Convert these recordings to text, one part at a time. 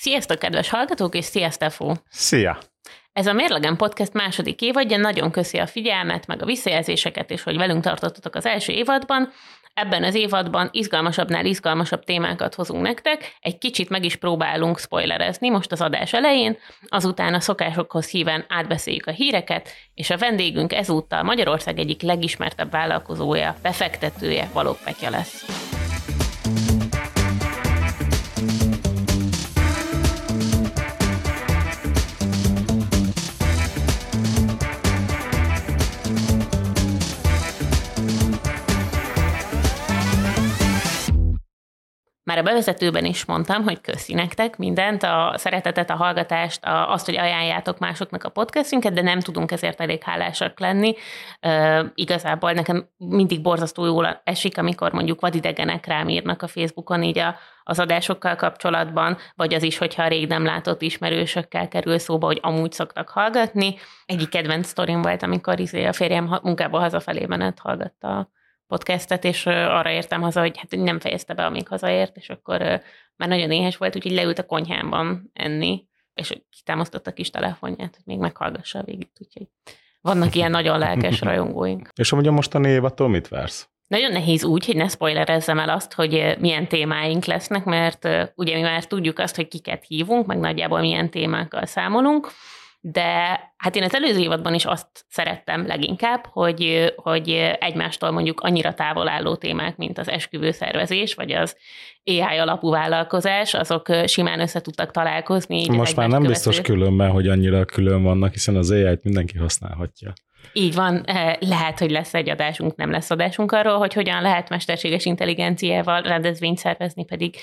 Sziasztok, kedves hallgatók, és szia, Stefó! Szia! Ez a Mérlegen Podcast második évadja, nagyon köszi a figyelmet, meg a visszajelzéseket, és hogy velünk tartottatok az első évadban. Ebben az évadban izgalmasabbnál izgalmasabb témákat hozunk nektek, egy kicsit meg is próbálunk spoilerezni most az adás elején, azután a szokásokhoz híven átbeszéljük a híreket, és a vendégünk ezúttal Magyarország egyik legismertebb vállalkozója, befektetője, Valók Petya lesz. Már a bevezetőben is mondtam, hogy köszi nektek mindent, a szeretetet, a hallgatást, a, azt, hogy ajánljátok másoknak a podcastünket, de nem tudunk ezért elég hálásak lenni. Uh, igazából nekem mindig borzasztó jól esik, amikor mondjuk vadidegenek rám írnak a Facebookon így a, az adásokkal kapcsolatban, vagy az is, hogyha rég nem látott ismerősökkel kerül szóba, hogy amúgy szoktak hallgatni. Egyik kedvenc sztorim volt, amikor izé a férjem munkából hazafelé menet hallgatta podcastet, és arra értem haza, hogy hát nem fejezte be, amíg hazaért, és akkor már nagyon éhes volt, úgyhogy leült a konyhámban enni, és kitámasztotta a kis telefonját, hogy még meghallgassa a végét, úgyhogy vannak ilyen nagyon lelkes rajongóink. És amúgy a mostani évattól mit vársz? Nagyon nehéz úgy, hogy ne spoilerezzem el azt, hogy milyen témáink lesznek, mert ugye mi már tudjuk azt, hogy kiket hívunk, meg nagyjából milyen témákkal számolunk, de hát én az előző évadban is azt szerettem leginkább, hogy, hogy egymástól mondjuk annyira távol álló témák, mint az esküvőszervezés, vagy az AI alapú vállalkozás, azok simán össze tudtak találkozni. Most már nem követő. biztos különben, hogy annyira külön vannak, hiszen az AI-t mindenki használhatja. Így van, lehet, hogy lesz egy adásunk, nem lesz adásunk arról, hogy hogyan lehet mesterséges intelligenciával rendezvényt szervezni, pedig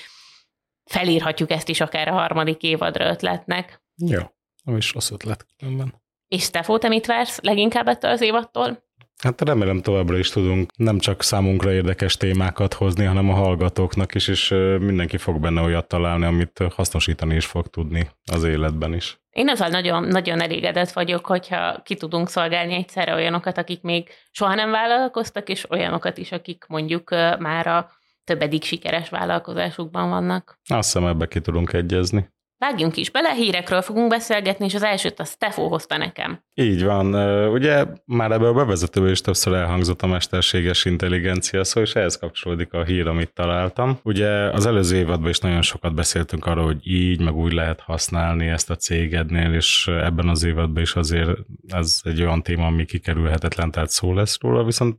felírhatjuk ezt is akár a harmadik évadra ötletnek. Jó. Nem is rossz ötlet különben. És Stefó, te mit vársz leginkább ettől az évattól? Hát remélem továbbra is tudunk nem csak számunkra érdekes témákat hozni, hanem a hallgatóknak is, és mindenki fog benne olyat találni, amit hasznosítani is fog tudni az életben is. Én azzal nagyon, nagyon elégedett vagyok, hogyha ki tudunk szolgálni egyszerre olyanokat, akik még soha nem vállalkoztak, és olyanokat is, akik mondjuk már a többedik sikeres vállalkozásukban vannak. Azt hiszem, ebbe ki tudunk egyezni. Vágjunk is bele, hírekről fogunk beszélgetni, és az elsőt a Stefo hozta nekem. Így van. Ugye már ebből a bevezetőből is többször elhangzott a mesterséges intelligencia szó, és ehhez kapcsolódik a hír, amit találtam. Ugye az előző évadban is nagyon sokat beszéltünk arról, hogy így, meg úgy lehet használni ezt a cégednél, és ebben az évadban is azért ez egy olyan téma, ami kikerülhetetlen, tehát szó lesz róla, viszont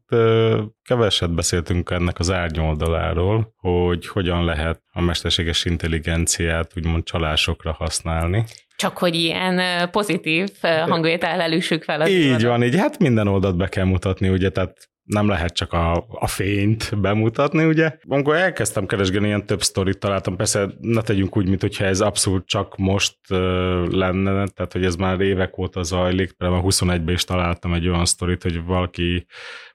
keveset beszéltünk ennek az árnyoldaláról, hogy hogyan lehet a mesterséges intelligenciát úgymond csalásokra használni. Csak hogy ilyen pozitív hangvétel elüssük fel. Az így van, így hát minden oldalt be kell mutatni, ugye, tehát nem lehet csak a, a fényt bemutatni, ugye. Amikor elkezdtem keresgélni, ilyen több sztorit találtam, persze ne tegyünk úgy, mint hogyha ez abszolút csak most uh, lenne, tehát hogy ez már évek óta zajlik, például 21-ben is találtam egy olyan sztorit, hogy valaki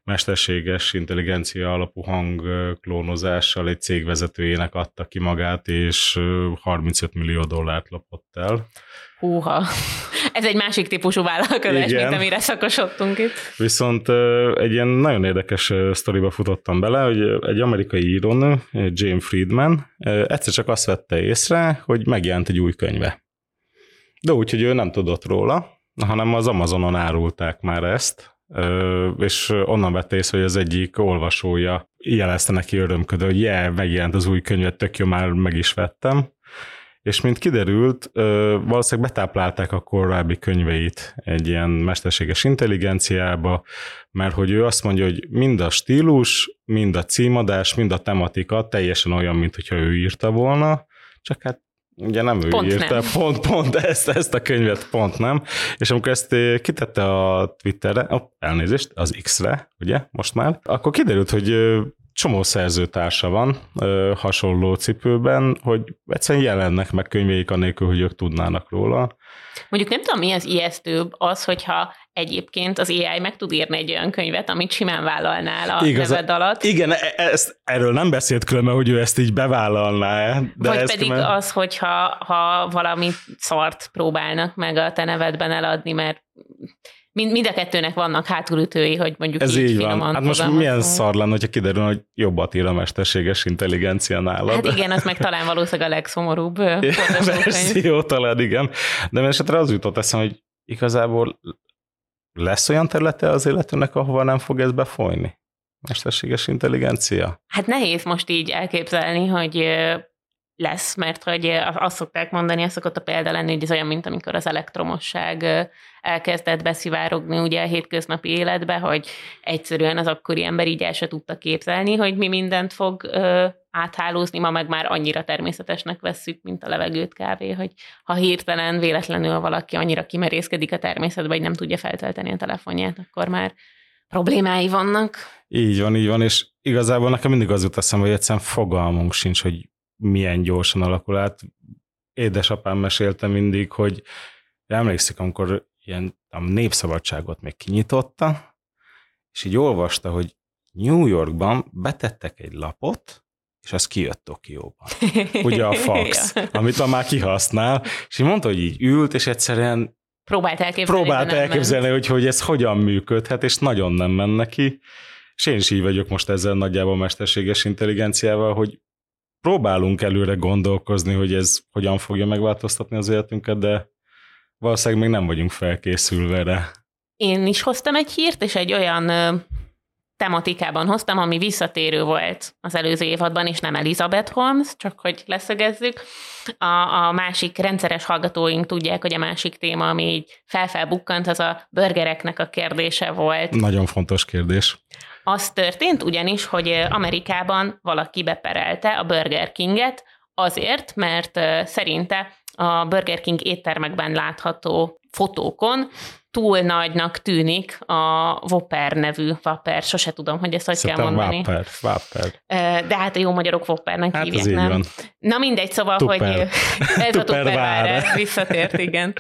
mesterséges intelligencia alapú hangklónozással egy cégvezetőjének adta ki magát, és 35 millió dollárt lopott el. Húha, ez egy másik típusú vállalkozás, Igen. mint amire szakosodtunk itt. Viszont egy ilyen nagyon érdekes sztoriba futottam bele, hogy egy amerikai írónő, Jane Friedman, egyszer csak azt vette észre, hogy megjelent egy új könyve. De úgy, hogy ő nem tudott róla, hanem az Amazonon árulták már ezt, és onnan vette észre, hogy az egyik olvasója jelezte neki örömködő, hogy yeah, megjelent az új könyvet, tök jó, már meg is vettem. És mint kiderült, valószínűleg betáplálták a korábbi könyveit egy ilyen mesterséges intelligenciába, mert hogy ő azt mondja, hogy mind a stílus, mind a címadás, mind a tematika teljesen olyan, mint hogyha ő írta volna, csak hát Ugye nem ő pont írta, nem. pont, pont ezt, ezt a könyvet pont nem. És amikor ezt eh, kitette a Twitterre, oh, elnézést, az X-re, ugye, most már, akkor kiderült, hogy eh, csomó szerzőtársa van ö, hasonló cipőben, hogy egyszerűen jelennek meg könyveik anélkül, hogy ők tudnának róla. Mondjuk nem tudom, mi az ijesztőbb az, hogyha egyébként az AI meg tud írni egy olyan könyvet, amit simán vállalnál a Igaz, neved alatt. Igen, e- ezt, erről nem beszélt különben, hogy ő ezt így bevállalná. De Vagy pedig különben... az, hogyha ha valami szart próbálnak meg a te nevedben eladni, mert mind, mind a kettőnek vannak hátulütői, hogy mondjuk Ez így, így van. Hát most milyen szar lenne, hogyha kiderül, hogy jobbat ír a mesterséges intelligencia nálad. Hát igen, az meg talán valószínűleg a legszomorúbb. Verzió talán, igen. De esetre az jutott eszem, hogy igazából lesz olyan területe az életünknek, ahova nem fog ez befolyni? Mesterséges intelligencia? Hát nehéz most így elképzelni, hogy lesz, mert hogy ö, azt szokták mondani, ez szokott a példa lenni, hogy ez olyan, mint amikor az elektromosság ö, elkezdett beszivárogni ugye a hétköznapi életbe, hogy egyszerűen az akkori ember így el se tudta képzelni, hogy mi mindent fog ö, áthálózni, ma meg már annyira természetesnek vesszük, mint a levegőt kávé, hogy ha hirtelen véletlenül valaki annyira kimerészkedik a természetbe, hogy nem tudja feltölteni a telefonját, akkor már problémái vannak. Így van, így van, és igazából nekem mindig az jut eszembe, hogy egyszerűen fogalmunk sincs, hogy milyen gyorsan alakul át. Édesapám mesélte mindig, hogy emlékszik, amikor ilyen a népszabadságot még kinyitotta, és így olvasta, hogy New Yorkban betettek egy lapot, és az kijött Tokióban. Ugye a fax, amit ma már kihasznál, és így mondta, hogy így ült, és egyszerűen Próbált elképzelni. próbált elképzelni, hogy, hogy ez hogyan működhet, és nagyon nem menne neki. És én is így vagyok most ezzel nagyjából mesterséges intelligenciával, hogy próbálunk előre gondolkozni, hogy ez hogyan fogja megváltoztatni az életünket, de valószínűleg még nem vagyunk felkészülve rá. Én is hoztam egy hírt, és egy olyan ö, tematikában hoztam, ami visszatérő volt az előző évadban, és nem Elizabeth Holmes, csak hogy leszögezzük. A, a másik rendszeres hallgatóink tudják, hogy a másik téma, ami így felfelbukkant, az a burgereknek a kérdése volt. Nagyon fontos kérdés. Az történt ugyanis, hogy Amerikában valaki beperelte a Burger Kinget azért, mert szerinte a Burger King éttermekben látható fotókon túl nagynak tűnik a Whopper nevű Whopper, sose tudom, hogy ezt hogy kell Szerintem mondani. Whopper, Whopper. De hát a jó magyarok Whoppernek Hát hívják, nem? van. Na mindegy, szóval, Tupper. hogy ez a Tupperware. Tupperware visszatért, igen.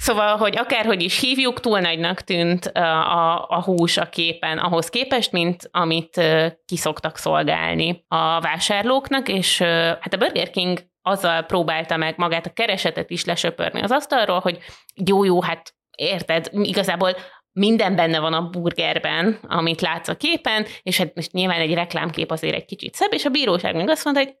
Szóval, hogy akárhogy is hívjuk, túl nagynak tűnt a, a, hús a képen ahhoz képest, mint amit kiszoktak szolgálni a vásárlóknak, és hát a Burger King azzal próbálta meg magát a keresetet is lesöpörni az asztalról, hogy jó-jó, hát érted, igazából minden benne van a burgerben, amit látsz a képen, és hát most nyilván egy reklámkép azért egy kicsit szebb, és a bíróság még azt mondta, hogy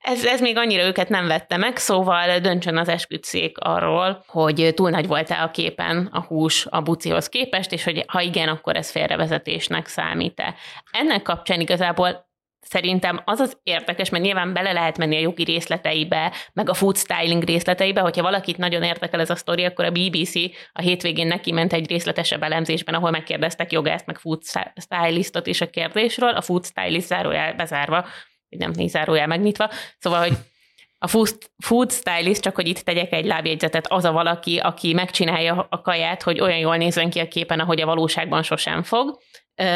ez, ez még annyira őket nem vette meg, szóval döntsön az esküdszék arról, hogy túl nagy volt-e a képen a hús a bucihoz képest, és hogy ha igen, akkor ez félrevezetésnek számít-e. Ennek kapcsán igazából Szerintem az az érdekes, mert nyilván bele lehet menni a jogi részleteibe, meg a food styling részleteibe, hogyha valakit nagyon érdekel ez a sztori, akkor a BBC a hétvégén neki ment egy részletesebb elemzésben, ahol megkérdeztek jogászt, meg food stylistot is a kérdésről, a food stylist zárójel bezárva, vagy nem zárójel megnyitva, szóval, hogy a food, food stylist, csak hogy itt tegyek egy lábjegyzetet, az a valaki, aki megcsinálja a kaját, hogy olyan jól nézzen ki a képen, ahogy a valóságban sosem fog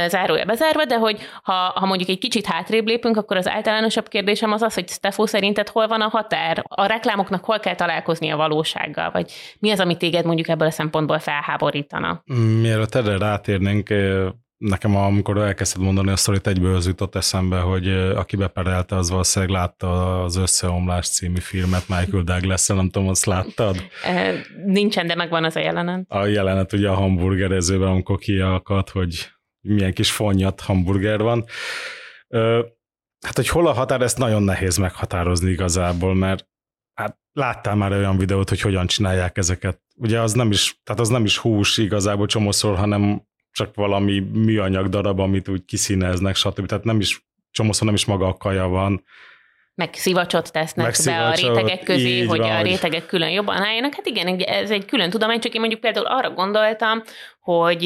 zárója bezárva, de hogy ha, ha mondjuk egy kicsit hátrébb lépünk, akkor az általánosabb kérdésem az az, hogy Stefo szerinted hol van a határ? A reklámoknak hol kell találkozni a valósággal? Vagy mi az, ami téged mondjuk ebből a szempontból felháborítana? Mielőtt erre rátérnénk, nekem amikor elkezdted mondani a sztorit, egyből az jutott eszembe, hogy aki beperelte, az valószínűleg látta az Összeomlás című filmet Michael douglas nem tudom, azt láttad? Nincsen, de megvan az a jelenet. A jelenet ugye a hamburgerezőben, amikor kiakadt, hogy milyen kis fonnyat hamburger van. Hát, hogy hol a határ, ezt nagyon nehéz meghatározni igazából, mert hát láttál már olyan videót, hogy hogyan csinálják ezeket. Ugye az nem is, tehát az nem is hús igazából csomószor, hanem csak valami műanyag darab, amit úgy kiszíneznek, stb. Tehát nem is, csomószor nem is maga a kaja van. Meg szivacsot tesznek Meg be a szivacsot, rétegek közé, hogy van, a rétegek külön jobban álljanak. Hát igen, ez egy külön tudomány, csak én mondjuk például arra gondoltam, hogy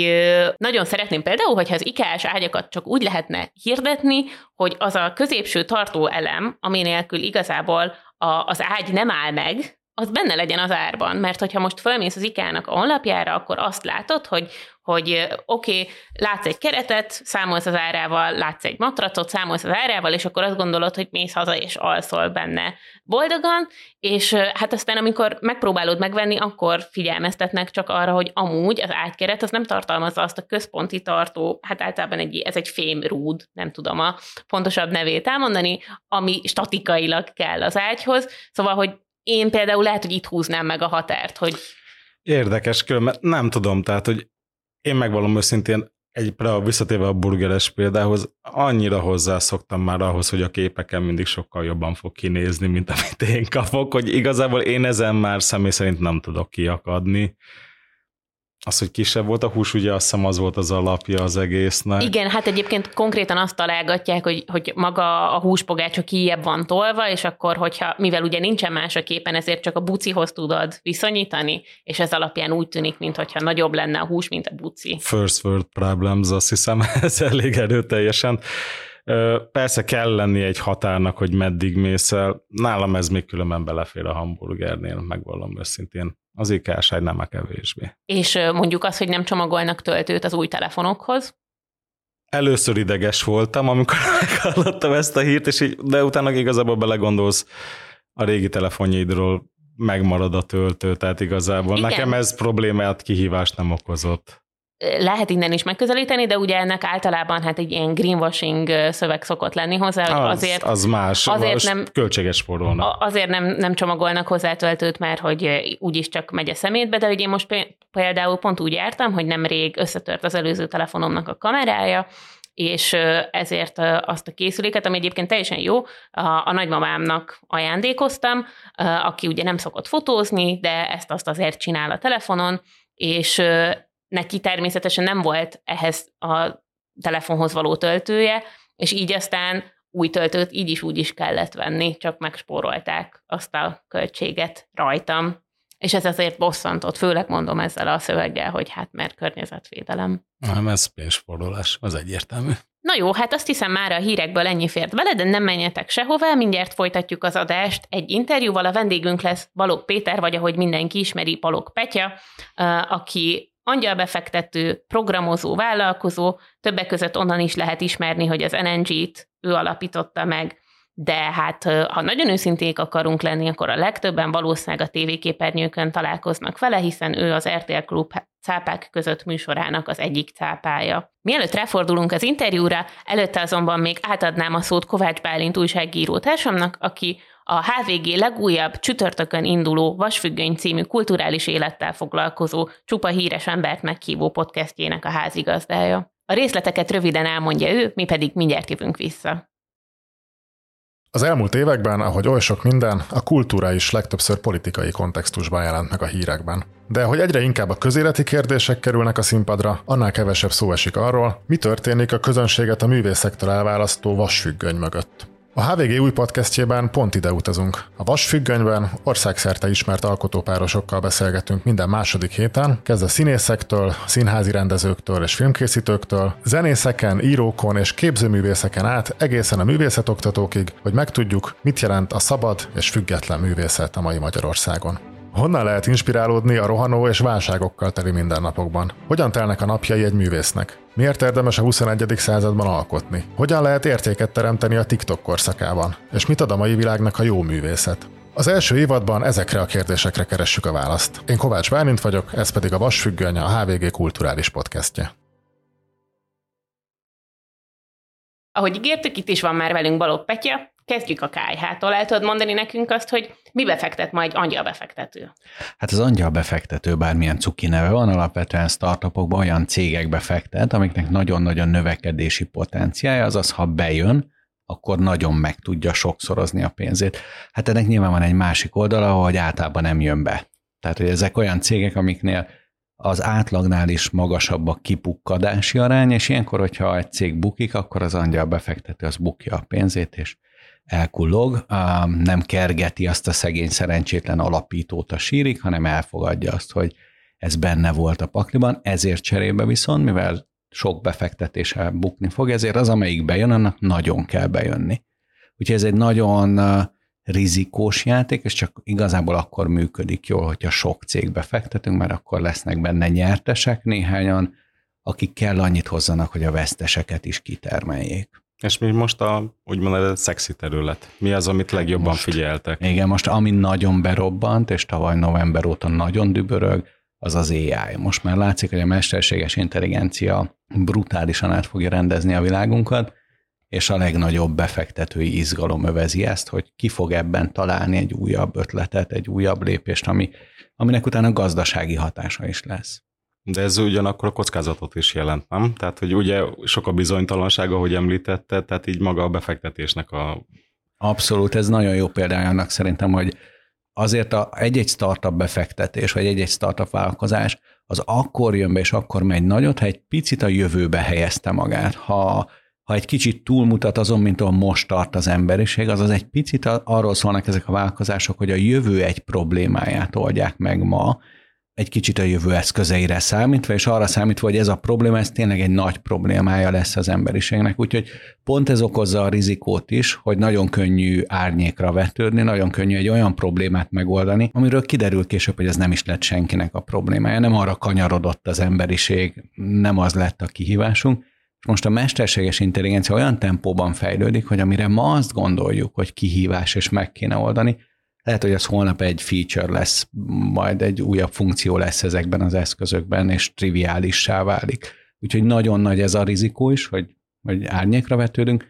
nagyon szeretném például, hogyha az IKEA-s ágyakat csak úgy lehetne hirdetni, hogy az a középső tartó elem, ami nélkül igazából a, az ágy nem áll meg, az benne legyen az árban, mert hogyha most fölmész az IKEA-nak a honlapjára, akkor azt látod, hogy, hogy oké, okay, látsz egy keretet, számolsz az árával, látsz egy matracot, számolsz az árával, és akkor azt gondolod, hogy mész haza és alszol benne boldogan, és hát aztán amikor megpróbálod megvenni, akkor figyelmeztetnek csak arra, hogy amúgy az ágykeret az nem tartalmazza azt a központi tartó, hát általában egy, ez egy fémrúd, nem tudom a pontosabb nevét elmondani, ami statikailag kell az ágyhoz, szóval, hogy én például lehet, hogy itt húznám meg a határt, hogy Érdekes, különben nem tudom, tehát, hogy én megvalom őszintén, egy a visszatérve a burgeres példához, annyira hozzászoktam már ahhoz, hogy a képeken mindig sokkal jobban fog kinézni, mint amit én kapok, hogy igazából én ezen már személy szerint nem tudok kiakadni az, hogy kisebb volt a hús, ugye azt hiszem az volt az alapja az egésznek. Igen, hát egyébként konkrétan azt találgatják, hogy, hogy maga a húspogácsa kijebb van tolva, és akkor, hogyha, mivel ugye nincsen más a képen, ezért csak a bucihoz tudod viszonyítani, és ez alapján úgy tűnik, mintha nagyobb lenne a hús, mint a buci. First world problems, azt hiszem, ez elég erőteljesen. Persze kell lenni egy határnak, hogy meddig mész el. Nálam ez még különben belefér a hamburgernél, megvallom őszintén. Az ikásság nem a kevésbé. És mondjuk az, hogy nem csomagolnak töltőt az új telefonokhoz? Először ideges voltam, amikor meghallottam ezt a hírt, és így, de utána igazából belegondolsz a régi telefonjaidról megmarad a töltő, tehát igazából Igen. nekem ez problémát, kihívást nem okozott lehet innen is megközelíteni, de ugye ennek általában hát egy ilyen greenwashing szöveg szokott lenni hozzá, hogy az, azért... Az más, azért nem, költséges forróna. Azért nem, nem csomagolnak hozzá töltőt, mert hogy úgyis csak megy a szemétbe, de hogy én most például pont úgy jártam, hogy nemrég összetört az előző telefonomnak a kamerája, és ezért azt a készüléket, ami egyébként teljesen jó, a nagymamámnak ajándékoztam, aki ugye nem szokott fotózni, de ezt azt azért csinál a telefonon, és neki természetesen nem volt ehhez a telefonhoz való töltője, és így aztán új töltőt így is úgy is kellett venni, csak megspórolták azt a költséget rajtam. És ez azért bosszantott, főleg mondom ezzel a szöveggel, hogy hát mert környezetvédelem. Nem, ez pénzspórolás, az egyértelmű. Na jó, hát azt hiszem már a hírekből ennyi fért bele, de nem menjetek sehová, mindjárt folytatjuk az adást. Egy interjúval a vendégünk lesz Balog Péter, vagy ahogy mindenki ismeri, Balog Petya, aki angyalbefektető, programozó, vállalkozó, többek között onnan is lehet ismerni, hogy az NNG-t ő alapította meg, de hát ha nagyon őszinték akarunk lenni, akkor a legtöbben valószínűleg a tévéképernyőkön találkoznak vele, hiszen ő az RTL Klub cápák között műsorának az egyik cápája. Mielőtt ráfordulunk az interjúra, előtte azonban még átadnám a szót Kovács Bálint újságíró társamnak, aki a HVG legújabb csütörtökön induló Vasfüggöny című kulturális élettel foglalkozó, csupa híres embert meghívó podcastjének a házigazdája. A részleteket röviden elmondja ő, mi pedig mindjárt jövünk vissza. Az elmúlt években, ahogy oly sok minden, a kultúra is legtöbbször politikai kontextusban jelent meg a hírekben. De hogy egyre inkább a közéleti kérdések kerülnek a színpadra, annál kevesebb szó esik arról, mi történik a közönséget a művészektől elválasztó vasfüggöny mögött. A HVG új podcastjében pont ide utazunk. A Vasfüggönyben országszerte ismert alkotópárosokkal beszélgetünk minden második héten, kezdve színészektől, színházi rendezőktől és filmkészítőktől, zenészeken, írókon és képzőművészeken át egészen a művészetoktatókig, hogy megtudjuk, mit jelent a szabad és független művészet a mai Magyarországon. Honnan lehet inspirálódni a rohanó és válságokkal teli mindennapokban? Hogyan telnek a napjai egy művésznek? Miért érdemes a 21. században alkotni? Hogyan lehet értéket teremteni a TikTok korszakában? És mit ad a mai világnak a jó művészet? Az első évadban ezekre a kérdésekre keressük a választ. Én Kovács Bálint vagyok, ez pedig a Vasfüggöny, a HVG kulturális podcastje. Ahogy ígértük, itt is van már velünk Balogh Petya, Kezdjük a KH-tól. El tudod mondani nekünk azt, hogy mi befektet majd angyalbefektető? Hát az angyalbefektető bármilyen cuki neve van, alapvetően startupokban olyan cégek befektet, amiknek nagyon-nagyon növekedési potenciája, azaz ha bejön, akkor nagyon meg tudja sokszorozni a pénzét. Hát ennek nyilván van egy másik oldala, hogy általában nem jön be. Tehát, hogy ezek olyan cégek, amiknél az átlagnál is magasabb a kipukkadási arány, és ilyenkor, hogyha egy cég bukik, akkor az angyal befektető az bukja a pénzét, és elkullog, nem kergeti azt a szegény szerencsétlen alapítót a sírik, hanem elfogadja azt, hogy ez benne volt a pakliban, ezért cserébe viszont, mivel sok befektetése bukni fog, ezért az, amelyik bejön, annak nagyon kell bejönni. Úgyhogy ez egy nagyon rizikós játék, és csak igazából akkor működik jól, hogyha sok cég befektetünk, mert akkor lesznek benne nyertesek néhányan, akik kell annyit hozzanak, hogy a veszteseket is kitermeljék. És mi most a, úgymond a szexi terület? Mi az, amit legjobban most, figyeltek? Igen, most ami nagyon berobbant, és tavaly november óta nagyon dübörög, az az AI. Most már látszik, hogy a mesterséges intelligencia brutálisan át fogja rendezni a világunkat, és a legnagyobb befektetői izgalom övezi ezt, hogy ki fog ebben találni egy újabb ötletet, egy újabb lépést, ami, aminek utána gazdasági hatása is lesz. De ez ugyanakkor a kockázatot is jelent, nem? Tehát, hogy ugye sok a bizonytalanság, ahogy említette, tehát így maga a befektetésnek a... Abszolút, ez nagyon jó példája annak szerintem, hogy azért a, egy-egy startup befektetés, vagy egy-egy startup vállalkozás, az akkor jön be, és akkor megy nagyot, ha egy picit a jövőbe helyezte magát. Ha, ha egy kicsit túlmutat azon, mint ahol most tart az emberiség, azaz egy picit arról szólnak ezek a vállalkozások, hogy a jövő egy problémáját oldják meg ma, egy kicsit a jövő eszközeire számítva, és arra számítva, hogy ez a probléma, ez tényleg egy nagy problémája lesz az emberiségnek. Úgyhogy pont ez okozza a rizikót is, hogy nagyon könnyű árnyékra vetődni, nagyon könnyű egy olyan problémát megoldani, amiről kiderül később, hogy ez nem is lett senkinek a problémája, nem arra kanyarodott az emberiség, nem az lett a kihívásunk. És most a mesterséges intelligencia olyan tempóban fejlődik, hogy amire ma azt gondoljuk, hogy kihívás és meg kéne oldani, lehet, hogy ez holnap egy feature lesz, majd egy újabb funkció lesz ezekben az eszközökben, és triviálissá válik. Úgyhogy nagyon nagy ez a rizikó is, hogy, hogy árnyékra vetődünk,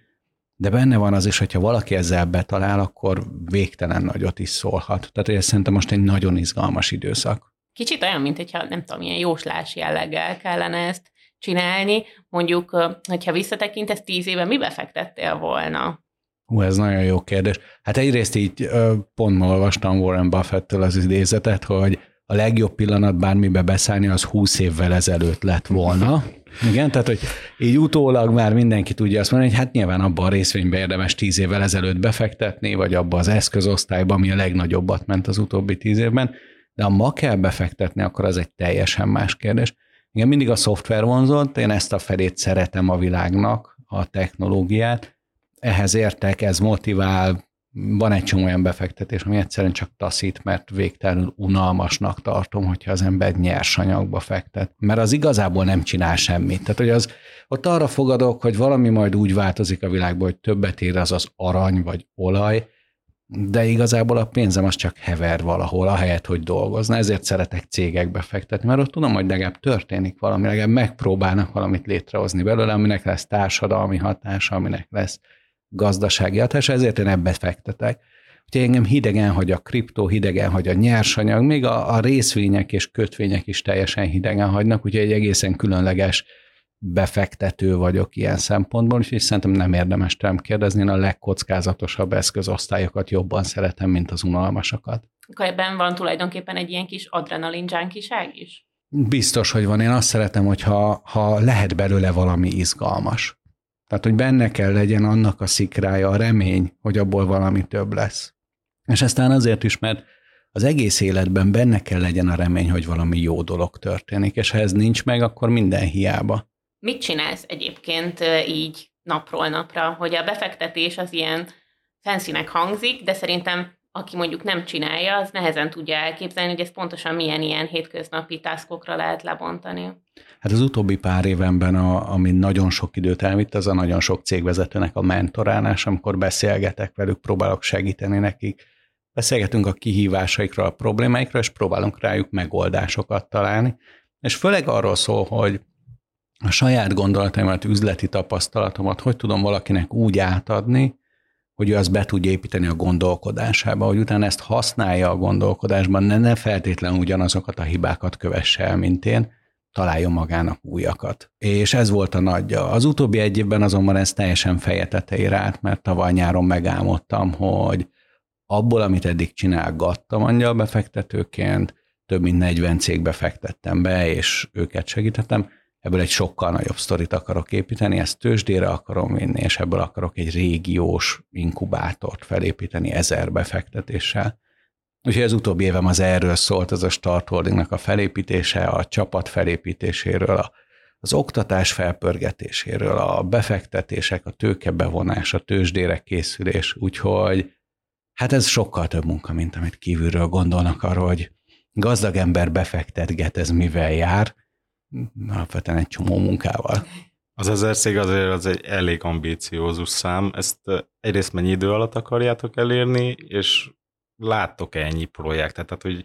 de benne van az is, hogyha valaki ezzel betalál, akkor végtelen nagyot is szólhat. Tehát ez szerintem most egy nagyon izgalmas időszak. Kicsit olyan, mint hogyha nem tudom, ilyen jóslás jelleggel kellene ezt csinálni. Mondjuk, hogyha visszatekintesz tíz éve, mibe fektettél volna? Hú, ez nagyon jó kérdés. Hát egyrészt így pont ma olvastam Warren Buffett-től az idézetet, hogy a legjobb pillanat bármibe beszállni, az 20 évvel ezelőtt lett volna. Igen, tehát hogy így utólag már mindenki tudja azt mondani, hogy hát nyilván abban a részvényben érdemes 10 évvel ezelőtt befektetni, vagy abban az eszközosztályban, ami a legnagyobbat ment az utóbbi 10 évben, de ha ma kell befektetni, akkor az egy teljesen más kérdés. Igen, mindig a szoftver vonzott, én ezt a felét szeretem a világnak, a technológiát, ehhez értek, ez motivál, van egy csomó olyan befektetés, ami egyszerűen csak taszít, mert végtelenül unalmasnak tartom, hogyha az ember nyersanyagba fektet. Mert az igazából nem csinál semmit. Tehát, hogy az, ott arra fogadok, hogy valami majd úgy változik a világban, hogy többet ér az az arany vagy olaj, de igazából a pénzem az csak hever valahol, ahelyett, hogy dolgozna. Ezért szeretek cégekbe fektetni, mert ott tudom, hogy legalább történik valami, legalább megpróbálnak valamit létrehozni belőle, aminek lesz társadalmi hatása, aminek lesz gazdasági hatása, ezért én ebbe fektetek. Úgyhogy engem hidegen hagy a kriptó, hidegen hagy a nyersanyag, még a, a részvények és kötvények is teljesen hidegen hagynak, úgyhogy egy egészen különleges befektető vagyok ilyen szempontból, és szerintem nem érdemes tőlem kérdezni, én a legkockázatosabb eszközosztályokat jobban szeretem, mint az unalmasakat. Akkor ebben van tulajdonképpen egy ilyen kis adrenalin is? Biztos, hogy van. Én azt szeretem, hogyha ha lehet belőle valami izgalmas. Tehát, hogy benne kell legyen annak a szikrája, a remény, hogy abból valami több lesz. És aztán azért is, mert az egész életben benne kell legyen a remény, hogy valami jó dolog történik, és ha ez nincs meg, akkor minden hiába. Mit csinálsz egyébként így napról napra, hogy a befektetés az ilyen fenszinek hangzik, de szerintem aki mondjuk nem csinálja, az nehezen tudja elképzelni, hogy ez pontosan milyen ilyen hétköznapi taskokra lehet lebontani. Hát az utóbbi pár évenben, a, ami nagyon sok időt elvitt, az a nagyon sok cégvezetőnek a mentorálás, amikor beszélgetek velük, próbálok segíteni nekik. Beszélgetünk a kihívásaikról, a problémáikról, és próbálunk rájuk megoldásokat találni. És főleg arról szól, hogy a saját gondolataimat, üzleti tapasztalatomat, hogy tudom valakinek úgy átadni, hogy ő azt be tudja építeni a gondolkodásába, hogy utána ezt használja a gondolkodásban, ne, ne feltétlenül ugyanazokat a hibákat kövesse el, mint én, találjon magának újakat. És ez volt a nagyja. Az utóbbi egy évben azonban ez teljesen feje tetejére állt, mert tavaly nyáron megálmodtam, hogy abból, amit eddig csinálgattam angyalbefektetőként, több mint 40 cégbe fektettem be, és őket segítettem, ebből egy sokkal nagyobb sztorit akarok építeni, ezt tőzsdére akarom vinni, és ebből akarok egy régiós inkubátort felépíteni ezer befektetéssel. Úgyhogy az utóbbi évem az erről szólt, az a Start Holdingnak a felépítése, a csapat felépítéséről, az oktatás felpörgetéséről, a befektetések, a tőke bevonás, a tőzsdére készülés, úgyhogy hát ez sokkal több munka, mint amit kívülről gondolnak arról, hogy gazdag ember befektetget, ez mivel jár, alapvetően egy csomó munkával. Az ezer cég azért az egy elég ambíciózus szám. Ezt egyrészt mennyi idő alatt akarjátok elérni, és láttok -e ennyi projektet? Tehát, hogy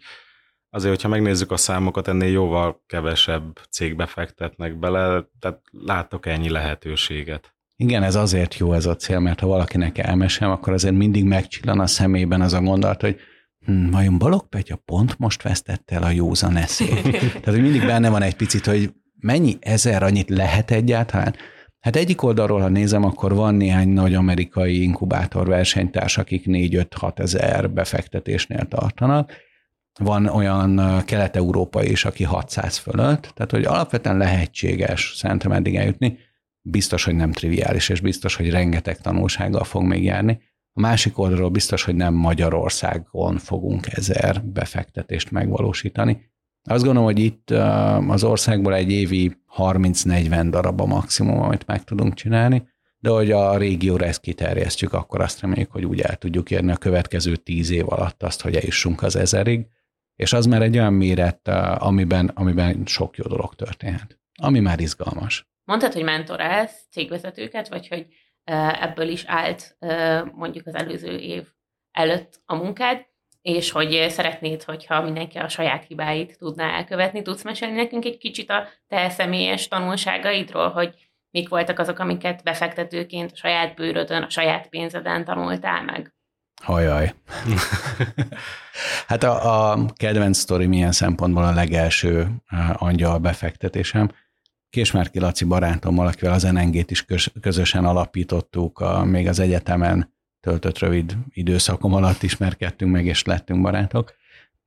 azért, hogyha megnézzük a számokat, ennél jóval kevesebb cégbe fektetnek bele, tehát láttok -e ennyi lehetőséget? Igen, ez azért jó ez a cél, mert ha valakinek elmesem, akkor azért mindig megcsillan a szemében az a gondolat, hogy hm, vajon Balog Petya pont most vesztette el a józan eszét. Tehát, hogy mindig benne van egy picit, hogy mennyi ezer annyit lehet egyáltalán. Hát egyik oldalról, ha nézem, akkor van néhány nagy amerikai inkubátor versenytárs, akik 4-5-6 ezer befektetésnél tartanak. Van olyan kelet-európai is, aki 600 fölött, tehát hogy alapvetően lehetséges szerintem eddig eljutni. Biztos, hogy nem triviális, és biztos, hogy rengeteg tanulsággal fog még járni. A másik oldalról biztos, hogy nem Magyarországon fogunk ezer befektetést megvalósítani. Azt gondolom, hogy itt az országból egy évi 30-40 darab a maximum, amit meg tudunk csinálni, de hogy a régióra ezt kiterjesztjük, akkor azt reméljük, hogy úgy el tudjuk érni a következő tíz év alatt azt, hogy eljussunk az ezerig, és az már egy olyan méret, amiben, amiben sok jó dolog történhet, ami már izgalmas. Mondtad, hogy mentorálsz cégvezetőket, vagy hogy ebből is állt mondjuk az előző év előtt a munkád, és hogy szeretnéd, hogyha mindenki a saját hibáit tudná elkövetni. Tudsz mesélni nekünk egy kicsit a te személyes tanulságaidról, hogy mik voltak azok, amiket befektetőként a saját bőrödön, a saját pénzeden tanultál meg? Hajaj. hát a, a kedvenc sztori milyen szempontból a legelső angyal befektetésem. Késmárki Laci barátommal, akivel az NNG-t is közösen alapítottuk, a, még az egyetemen töltött rövid időszakom alatt ismerkedtünk meg, és lettünk barátok.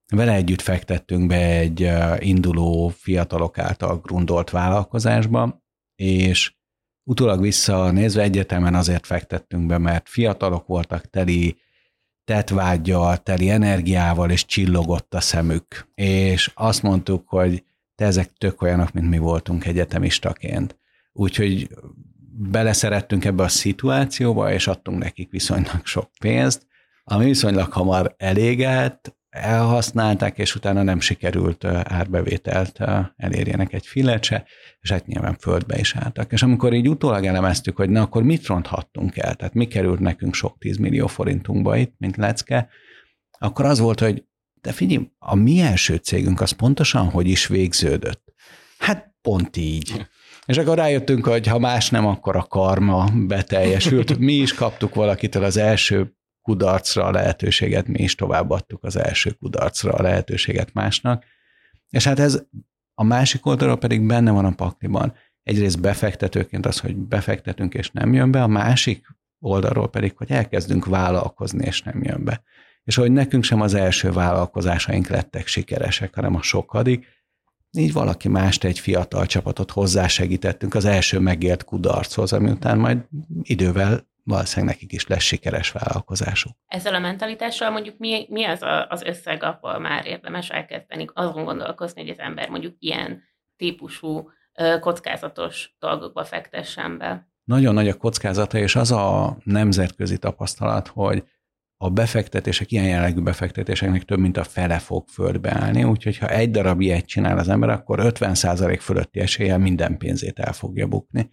Vele együtt fektettünk be egy induló fiatalok által grundolt vállalkozásba, és utólag visszanézve egyetemen azért fektettünk be, mert fiatalok voltak teli tetvágyjal, teli energiával, és csillogott a szemük. És azt mondtuk, hogy te ezek tök olyanok, mint mi voltunk egyetemistaként. Úgyhogy beleszerettünk ebbe a szituációba, és adtunk nekik viszonylag sok pénzt, ami viszonylag hamar elégett, elhasználták, és utána nem sikerült árbevételt elérjenek egy fillet se, és hát nyilván földbe is álltak. És amikor így utólag elemeztük, hogy na akkor mit ronthattunk el, tehát mi került nekünk sok tízmillió forintunkba itt, mint lecke, akkor az volt, hogy de figyelj, a mi első cégünk az pontosan hogy is végződött. Hát pont így. És akkor rájöttünk, hogy ha más nem, akkor a karma beteljesült. Mi is kaptuk valakitől az első kudarcra a lehetőséget, mi is továbbadtuk az első kudarcra a lehetőséget másnak. És hát ez a másik oldalról pedig benne van a pakliban. Egyrészt befektetőként az, hogy befektetünk és nem jön be, a másik oldalról pedig, hogy elkezdünk vállalkozni és nem jön be. És hogy nekünk sem az első vállalkozásaink lettek sikeresek, hanem a sokadik, így valaki mást, egy fiatal csapatot hozzásegítettünk az első megélt kudarchoz, ami után majd idővel valószínűleg nekik is lesz sikeres vállalkozásuk. Ezzel a mentalitással mondjuk mi, mi az a, az összeg, ahol már érdemes elkezdeni azon gondolkozni, hogy az ember mondjuk ilyen típusú kockázatos dolgokba fektessen be? Nagyon nagy a kockázata, és az a nemzetközi tapasztalat, hogy a befektetések, ilyen jellegű befektetéseknek több mint a fele fog földbe állni, úgyhogy ha egy darab ilyet csinál az ember, akkor 50% fölötti eséllyel minden pénzét el fogja bukni.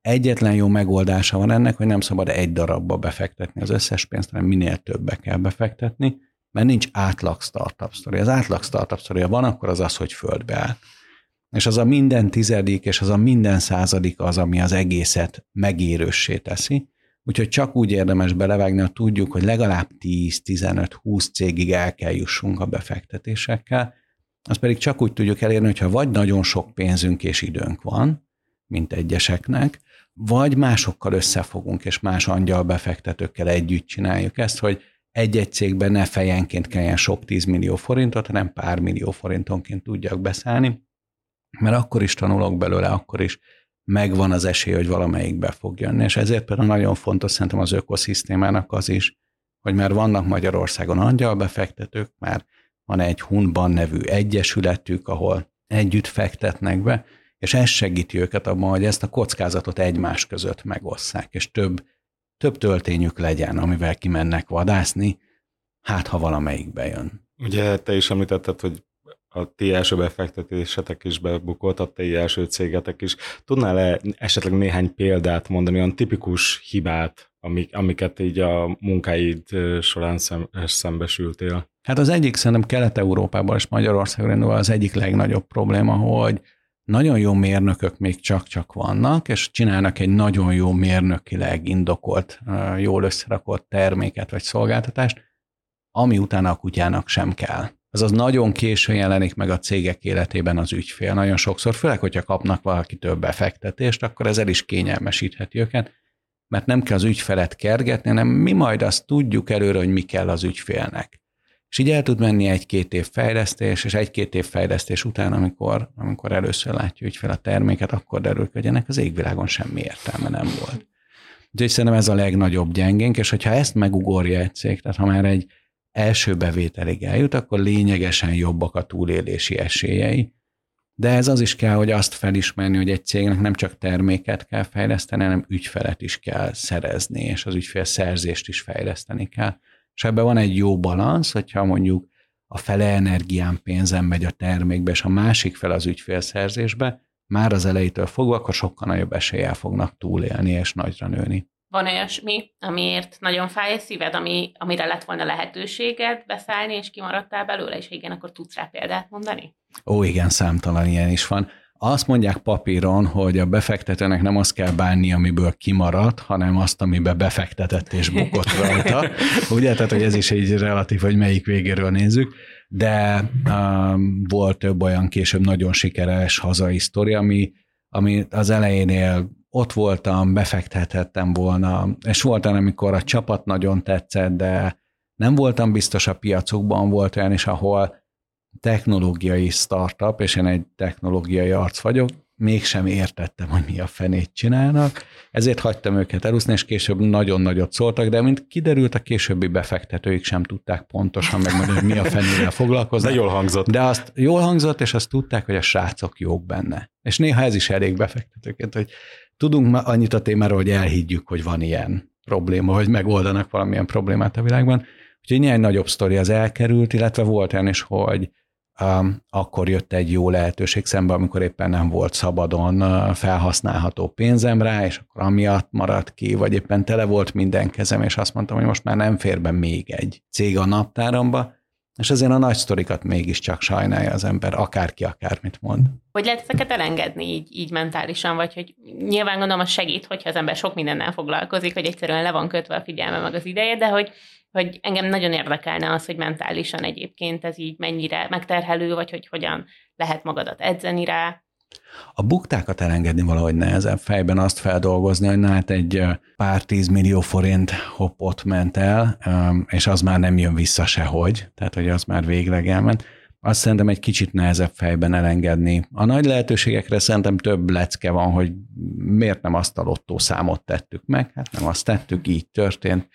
Egyetlen jó megoldása van ennek, hogy nem szabad egy darabba befektetni az összes pénzt, hanem minél többbe kell befektetni, mert nincs átlag startup story. Az átlag startup story van, akkor az az, hogy földbe áll. És az a minden tizedik, és az a minden századik az, ami az egészet megérőssé teszi, Úgyhogy csak úgy érdemes belevágni, ha tudjuk, hogy legalább 10-15-20 cégig el kell jussunk a befektetésekkel, azt pedig csak úgy tudjuk elérni, hogyha vagy nagyon sok pénzünk és időnk van, mint egyeseknek, vagy másokkal összefogunk, és más angyal befektetőkkel együtt csináljuk ezt, hogy egy-egy cégben ne fejenként kelljen sok 10 millió forintot, hanem pár millió forintonként tudjak beszállni, mert akkor is tanulok belőle, akkor is megvan az esély, hogy valamelyik be fog jönni. És ezért például nagyon fontos szerintem az ökoszisztémának az is, hogy már vannak Magyarországon angyalbefektetők, már van egy Hunban nevű egyesületük, ahol együtt fektetnek be, és ez segíti őket abban, hogy ezt a kockázatot egymás között megosszák, és több, több töltényük legyen, amivel kimennek vadászni, hát ha valamelyik bejön. Ugye te is említetted, hogy a ti első befektetésetek is bebukott, a ti első cégetek is. Tudnál-e esetleg néhány példát mondani, olyan tipikus hibát, amik, amiket így a munkáid során szem, szembesültél? Hát az egyik szerintem Kelet-Európában és Magyarországon az egyik legnagyobb probléma, hogy nagyon jó mérnökök még csak-csak vannak, és csinálnak egy nagyon jó mérnökileg indokolt, jól összerakott terméket vagy szolgáltatást, ami utána a kutyának sem kell. Azaz nagyon későn jelenik meg a cégek életében az ügyfél. Nagyon sokszor, főleg, hogyha kapnak valakitől befektetést, akkor ez el is kényelmesítheti őket, mert nem kell az ügyfelet kergetni, hanem mi majd azt tudjuk előre, hogy mi kell az ügyfélnek. És így el tud menni egy-két év fejlesztés, és egy-két év fejlesztés után, amikor, amikor először látja ügyfél a terméket, akkor derül, hogy ennek az égvilágon semmi értelme nem volt. Úgyhogy szerintem ez a legnagyobb gyengénk, és hogyha ezt megugorja egy cég, tehát ha már egy első bevételig eljut, akkor lényegesen jobbak a túlélési esélyei. De ez az is kell, hogy azt felismerni, hogy egy cégnek nem csak terméket kell fejleszteni, hanem ügyfelet is kell szerezni, és az ügyfél szerzést is fejleszteni kell. És ebben van egy jó balansz, hogyha mondjuk a fele energián pénzem megy a termékbe, és a másik fel az ügyfélszerzésbe, már az elejétől fogva, akkor sokkal nagyobb eséllyel fognak túlélni és nagyra nőni. Van olyasmi, amiért nagyon fáj a szíved, ami, amire lett volna lehetőséged beszállni, és kimaradtál belőle, és igen, akkor tudsz rá példát mondani? Ó, igen, számtalan ilyen is van. Azt mondják papíron, hogy a befektetőnek nem azt kell bánni, amiből kimaradt, hanem azt, amiben befektetett és bukott rajta. Ugye, tehát hogy ez is egy relatív, hogy melyik végéről nézzük, de um, volt több olyan később nagyon sikeres hazai sztori, ami, ami az elejénél ott voltam, befektethettem volna, és volt olyan, amikor a csapat nagyon tetszett, de nem voltam biztos a piacokban, volt olyan is, ahol technológiai startup, és én egy technológiai arc vagyok, mégsem értettem, hogy mi a fenét csinálnak, ezért hagytam őket elúszni, és később nagyon nagyot szóltak, de mint kiderült, a későbbi befektetőik sem tudták pontosan megmondani, hogy mi a fenével foglalkoznak. De jól hangzott. De azt jól hangzott, és azt tudták, hogy a srácok jók benne. És néha ez is elég befektetőként, hogy tudunk annyit a témáról, hogy elhiggyük, hogy van ilyen probléma, hogy megoldanak valamilyen problémát a világban. Úgyhogy néhány nagyobb sztori az elkerült, illetve volt olyan is, hogy um, akkor jött egy jó lehetőség szembe, amikor éppen nem volt szabadon uh, felhasználható pénzem rá, és akkor amiatt maradt ki, vagy éppen tele volt minden kezem, és azt mondtam, hogy most már nem fér be még egy cég a naptáromba, és azért a nagy sztorikat mégiscsak sajnálja az ember, akárki akármit mond. Hogy lehet ezeket elengedni így, így mentálisan, vagy hogy nyilván gondolom az segít, hogyha az ember sok mindennel foglalkozik, hogy egyszerűen le van kötve a figyelme meg az ideje, de hogy, hogy engem nagyon érdekelne az, hogy mentálisan egyébként ez így mennyire megterhelő, vagy hogy hogyan lehet magadat edzeni rá. A buktákat elengedni valahogy nehezebb fejben azt feldolgozni, hogy na hát egy pár tízmillió forint hoppot ment el, és az már nem jön vissza sehogy, tehát hogy az már végleg elment. Azt szerintem egy kicsit nehezebb fejben elengedni. A nagy lehetőségekre szerintem több lecke van, hogy miért nem azt a lottó számot tettük meg, hát nem azt tettük, így történt,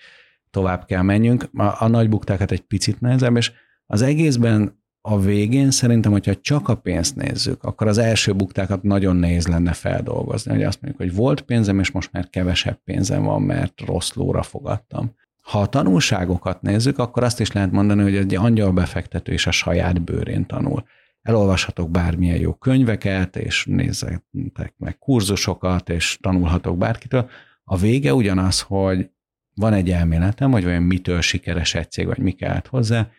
tovább kell menjünk. A, a nagy buktákat egy picit nehezebb, és az egészben a végén szerintem, hogyha csak a pénzt nézzük, akkor az első buktákat nagyon nehéz lenne feldolgozni, hogy azt mondjuk, hogy volt pénzem, és most már kevesebb pénzem van, mert rossz lóra fogadtam. Ha a tanulságokat nézzük, akkor azt is lehet mondani, hogy egy angyal befektető is a saját bőrén tanul. Elolvashatok bármilyen jó könyveket, és nézzetek meg kurzusokat, és tanulhatok bárkitől. A vége ugyanaz, hogy van egy elméletem, hogy olyan mitől sikeres egy cég, vagy mi kellett hozzá,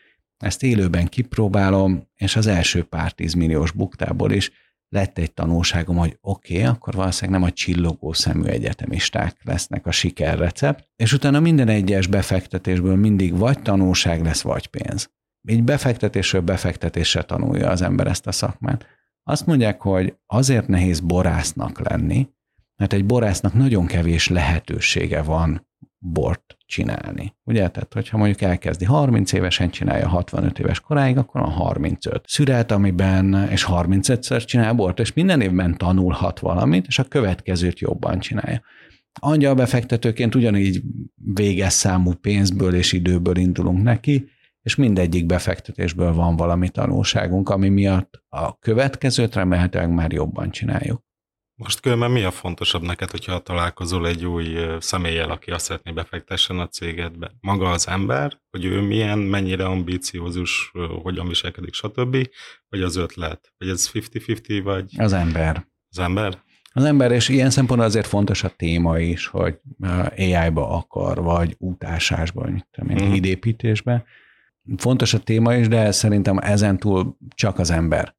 ezt élőben kipróbálom, és az első pár tízmilliós buktából is lett egy tanulságom, hogy oké, okay, akkor valószínűleg nem a csillogó szemű egyetemisták lesznek a sikerrecept, és utána minden egyes befektetésből mindig vagy tanulság lesz, vagy pénz. Így befektetésről befektetésre tanulja az ember ezt a szakmát. Azt mondják, hogy azért nehéz borásznak lenni, mert egy borásznak nagyon kevés lehetősége van bort csinálni. Ugye? Tehát, hogyha mondjuk elkezdi 30 évesen csinálja 65 éves koráig, akkor a 35 szüret, amiben, és 35-szer csinál bort, és minden évben tanulhat valamit, és a következőt jobban csinálja. Angyal befektetőként ugyanígy véges számú pénzből és időből indulunk neki, és mindegyik befektetésből van valami tanulságunk, ami miatt a következőt remélhetőleg már jobban csináljuk. Most különben mi a fontosabb neked, hogyha találkozol egy új személlyel, aki azt szeretné befektessen a cégedbe? Maga az ember, hogy ő milyen, mennyire ambíciózus, hogyan viselkedik, stb. Vagy az ötlet? Vagy ez 50-50, vagy... Az ember. Az ember? Az ember, és ilyen szempontból azért fontos a téma is, hogy AI-ba akar, vagy útásásban, mit tudom én, mm. Fontos a téma is, de szerintem ezen túl csak az ember.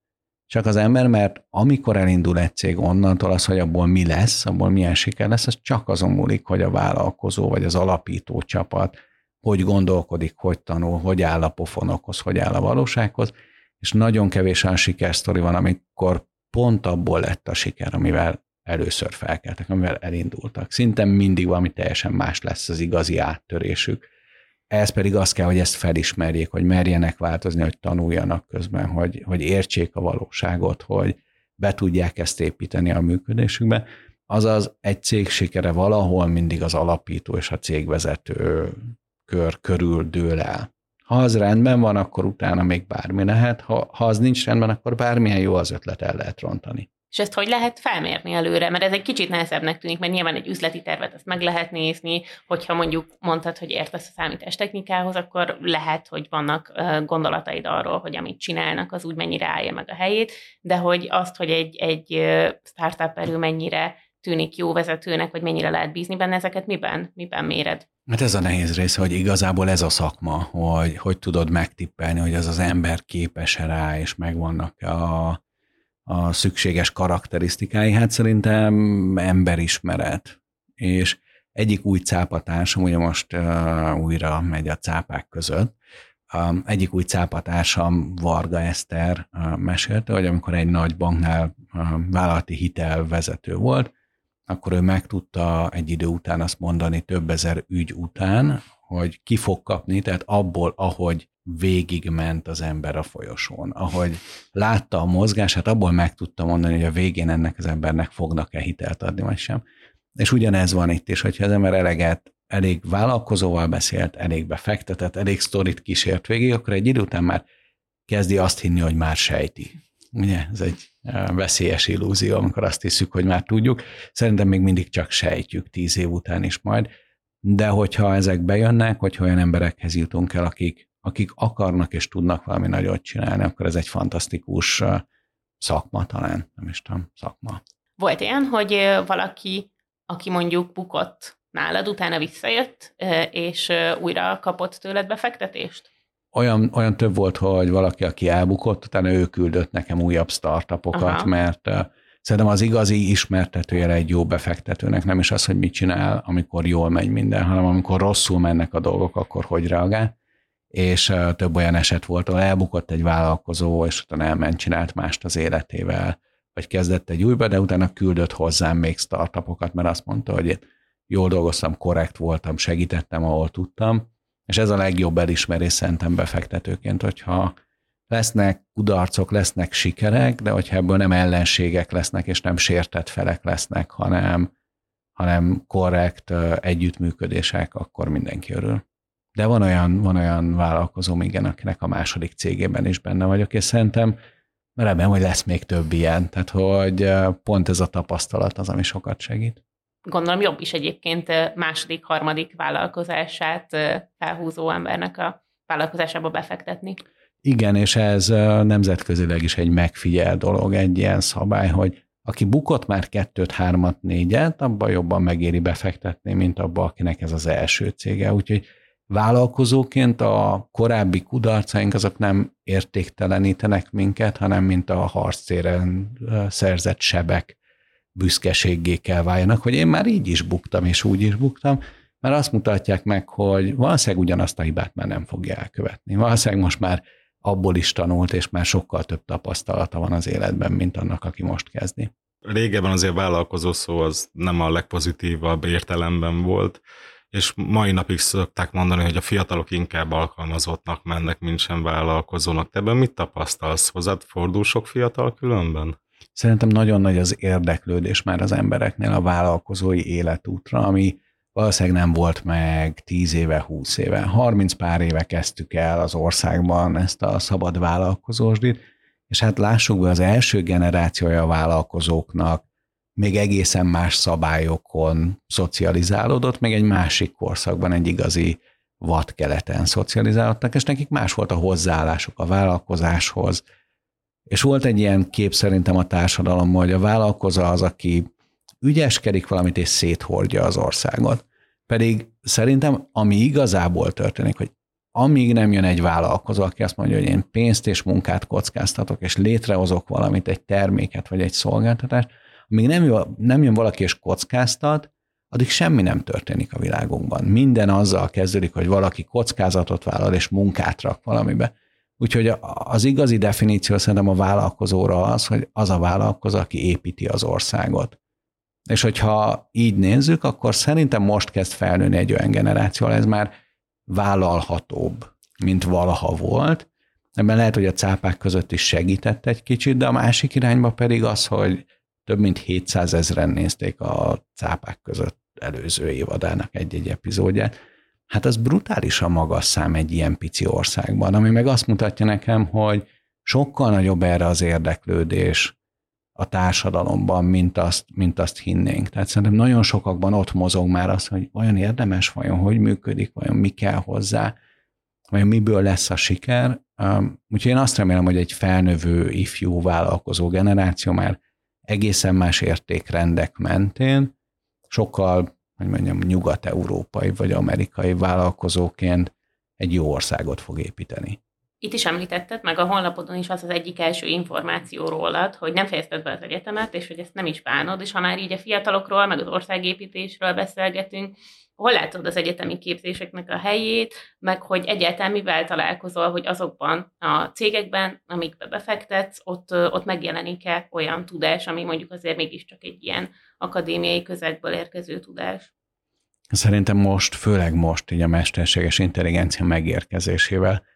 Csak az ember, mert amikor elindul egy cég onnantól az, hogy abból mi lesz, abból milyen siker lesz, az csak azon múlik, hogy a vállalkozó vagy az alapító csapat hogy gondolkodik, hogy tanul, hogy áll a pofonokhoz, hogy áll a valósághoz, és nagyon kevés olyan sikersztori van, amikor pont abból lett a siker, amivel először felkeltek, amivel elindultak. Szinte mindig valami teljesen más lesz az igazi áttörésük. Ez pedig az kell, hogy ezt felismerjék, hogy merjenek változni, hogy tanuljanak közben, hogy, hogy értsék a valóságot, hogy be tudják ezt építeni a működésükbe. Azaz egy cég sikere valahol mindig az alapító és a cégvezető kör körül dől el. Ha az rendben van, akkor utána még bármi lehet, ha, ha az nincs rendben, akkor bármilyen jó az ötlet el lehet rontani. És ezt hogy lehet felmérni előre? Mert ez egy kicsit nehezebbnek tűnik, mert nyilván egy üzleti tervet ezt meg lehet nézni, hogyha mondjuk mondtad, hogy értesz a számítás technikához, akkor lehet, hogy vannak gondolataid arról, hogy amit csinálnak, az úgy mennyire állja meg a helyét, de hogy azt, hogy egy, egy startup erő mennyire tűnik jó vezetőnek, vagy mennyire lehet bízni benne, ezeket miben, miben méred? Hát ez a nehéz része, hogy igazából ez a szakma, hogy hogy tudod megtippelni, hogy az az ember képes-e rá, és megvannak a, a szükséges karakterisztikái. Hát szerintem emberismeret. És egyik új cápatársam, ugye most uh, újra megy a cápák között, um, egyik új cápatársam Varga Eszter uh, mesélte, hogy amikor egy nagy banknál uh, vállalati hitelvezető volt, akkor ő meg tudta egy idő után azt mondani több ezer ügy után, hogy ki fog kapni, tehát abból, ahogy végigment az ember a folyosón, ahogy látta a mozgását, abból meg tudta mondani, hogy a végén ennek az embernek fognak-e hitelt adni, vagy sem. És ugyanez van itt is, hogyha az ember eleget, elég vállalkozóval beszélt, elég befektetett, elég sztorit kísért végig, akkor egy idő után már kezdi azt hinni, hogy már sejti. Ugye, ez egy veszélyes illúzió, amikor azt hiszük, hogy már tudjuk. Szerintem még mindig csak sejtjük tíz év után is majd, de hogyha ezek bejönnek, hogyha olyan emberekhez jutunk el, akik, akik akarnak és tudnak valami nagyot csinálni, akkor ez egy fantasztikus szakma talán, nem is tudom, szakma. Volt ilyen, hogy valaki, aki mondjuk bukott nálad, utána visszajött, és újra kapott tőled befektetést? olyan, olyan több volt, hogy valaki, aki elbukott, utána ő küldött nekem újabb startupokat, Aha. mert szerintem az igazi ismertetője egy jó befektetőnek nem is az, hogy mit csinál, amikor jól megy minden, hanem amikor rosszul mennek a dolgok, akkor hogy reagál. És több olyan eset volt, ahol elbukott egy vállalkozó, és utána elment, csinált mást az életével, vagy kezdett egy újba, de utána küldött hozzám még startupokat, mert azt mondta, hogy én jól dolgoztam, korrekt voltam, segítettem, ahol tudtam, és ez a legjobb elismerés szerintem befektetőként, hogyha lesznek kudarcok, lesznek sikerek, de hogyha ebből nem ellenségek lesznek, és nem sértett felek lesznek, hanem, hanem korrekt együttműködések, akkor mindenki örül. De van olyan, van olyan vállalkozó, igen, akinek a második cégében is benne vagyok, és szerintem remélem, hogy lesz még több ilyen, tehát hogy pont ez a tapasztalat az, ami sokat segít gondolom jobb is egyébként második, harmadik vállalkozását felhúzó embernek a vállalkozásába befektetni. Igen, és ez nemzetközileg is egy megfigyel dolog, egy ilyen szabály, hogy aki bukott már kettőt, hármat, négyet, abban jobban megéri befektetni, mint abba, akinek ez az első cége. Úgyhogy vállalkozóként a korábbi kudarcaink azok nem értéktelenítenek minket, hanem mint a harctéren szerzett sebek büszkeséggé kell váljanak, hogy én már így is buktam, és úgy is buktam, mert azt mutatják meg, hogy valószínűleg ugyanazt a hibát már nem fogja elkövetni. Valószínűleg most már abból is tanult, és már sokkal több tapasztalata van az életben, mint annak, aki most kezdi. Régebben azért vállalkozó szó az nem a legpozitívabb értelemben volt, és mai napig szokták mondani, hogy a fiatalok inkább alkalmazottnak mennek, mint sem vállalkozónak. Te ebben mit tapasztalsz? Hozzád fordul sok fiatal különben? Szerintem nagyon nagy az érdeklődés már az embereknél a vállalkozói életútra, ami valószínűleg nem volt meg 10 éve, 20 éve. 30 pár éve kezdtük el az országban ezt a szabad vállalkozósdit, és hát lássuk be, az első generációja a vállalkozóknak még egészen más szabályokon szocializálódott, még egy másik korszakban egy igazi vadkeleten szocializálódtak, és nekik más volt a hozzáállásuk a vállalkozáshoz, és volt egy ilyen kép szerintem a társadalomban, hogy a vállalkozó az, aki ügyeskedik valamit és széthordja az országot. Pedig szerintem, ami igazából történik, hogy amíg nem jön egy vállalkozó, aki azt mondja, hogy én pénzt és munkát kockáztatok, és létrehozok valamit, egy terméket vagy egy szolgáltatást, amíg nem jön, nem jön valaki és kockáztat, addig semmi nem történik a világunkban. Minden azzal kezdődik, hogy valaki kockázatot vállal és munkát rak valamibe. Úgyhogy az igazi definíció szerintem a vállalkozóra az, hogy az a vállalkozó, aki építi az országot. És hogyha így nézzük, akkor szerintem most kezd felnőni egy olyan generáció, ez már vállalhatóbb, mint valaha volt. Ebben lehet, hogy a cápák között is segített egy kicsit, de a másik irányba pedig az, hogy több mint 700 ezeren nézték a cápák között előző évadának egy-egy epizódját. Hát az brutálisan magas szám egy ilyen pici országban, ami meg azt mutatja nekem, hogy sokkal nagyobb erre az érdeklődés a társadalomban, mint azt, mint azt hinnénk. Tehát szerintem nagyon sokakban ott mozog már az, hogy vajon érdemes, vajon hogy működik, vajon mi kell hozzá, vajon miből lesz a siker. Úgyhogy én azt remélem, hogy egy felnövő ifjú vállalkozó generáció már egészen más értékrendek mentén, sokkal, hogy mondjam, nyugat-európai vagy amerikai vállalkozóként egy jó országot fog építeni. Itt is említetted, meg a honlapodon is az az egyik első információ rólad, hogy nem fejezted be az egyetemet, és hogy ezt nem is bánod, és ha már így a fiatalokról, meg az országépítésről beszélgetünk, hol látod az egyetemi képzéseknek a helyét, meg hogy egyáltalán mivel találkozol, hogy azokban a cégekben, amikbe befektetsz, ott, ott megjelenik-e olyan tudás, ami mondjuk azért mégiscsak egy ilyen akadémiai közegből érkező tudás? Szerintem most, főleg most, így a mesterséges intelligencia megérkezésével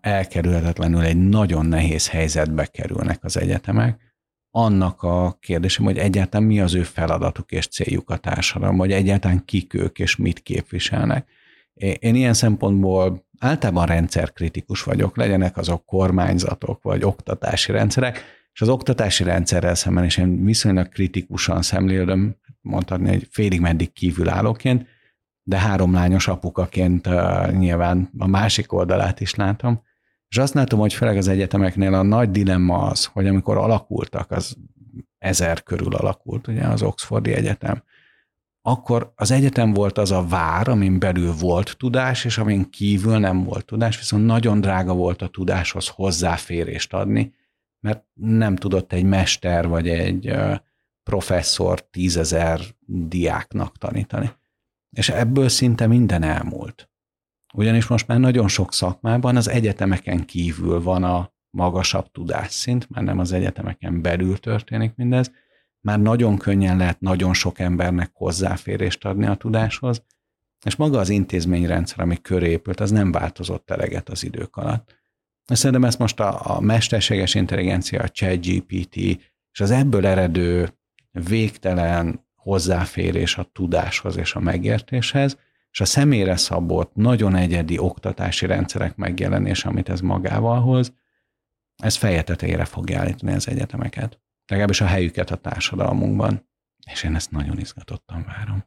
elkerülhetetlenül egy nagyon nehéz helyzetbe kerülnek az egyetemek, annak a kérdésem, hogy egyáltalán mi az ő feladatuk és céljuk a társadalom, vagy egyáltalán kik ők és mit képviselnek. Én ilyen szempontból általában rendszerkritikus vagyok, legyenek azok kormányzatok vagy oktatási rendszerek, és az oktatási rendszerrel szemben is én viszonylag kritikusan szemlélem, mondhatni, hogy félig meddig kívülállóként, de három lányos apukaként nyilván a másik oldalát is látom. És azt látom, hogy főleg az egyetemeknél a nagy dilemma az, hogy amikor alakultak, az ezer körül alakult, ugye az Oxfordi Egyetem, akkor az egyetem volt az a vár, amin belül volt tudás, és amin kívül nem volt tudás, viszont nagyon drága volt a tudáshoz hozzáférést adni, mert nem tudott egy mester vagy egy professzor tízezer diáknak tanítani. És ebből szinte minden elmúlt. Ugyanis most már nagyon sok szakmában az egyetemeken kívül van a magasabb tudásszint, mert nem az egyetemeken belül történik mindez, már nagyon könnyen lehet nagyon sok embernek hozzáférést adni a tudáshoz, és maga az intézményrendszer, ami köré épült, az nem változott eleget az idők alatt. Szerintem ezt most a, a mesterséges intelligencia, a ChatGPT és az ebből eredő végtelen hozzáférés a tudáshoz és a megértéshez, és a személyre szabott, nagyon egyedi oktatási rendszerek megjelenése, amit ez magával hoz, ez feje tetejére fogja állítani az egyetemeket. Legalábbis a helyüket a társadalmunkban. És én ezt nagyon izgatottan várom.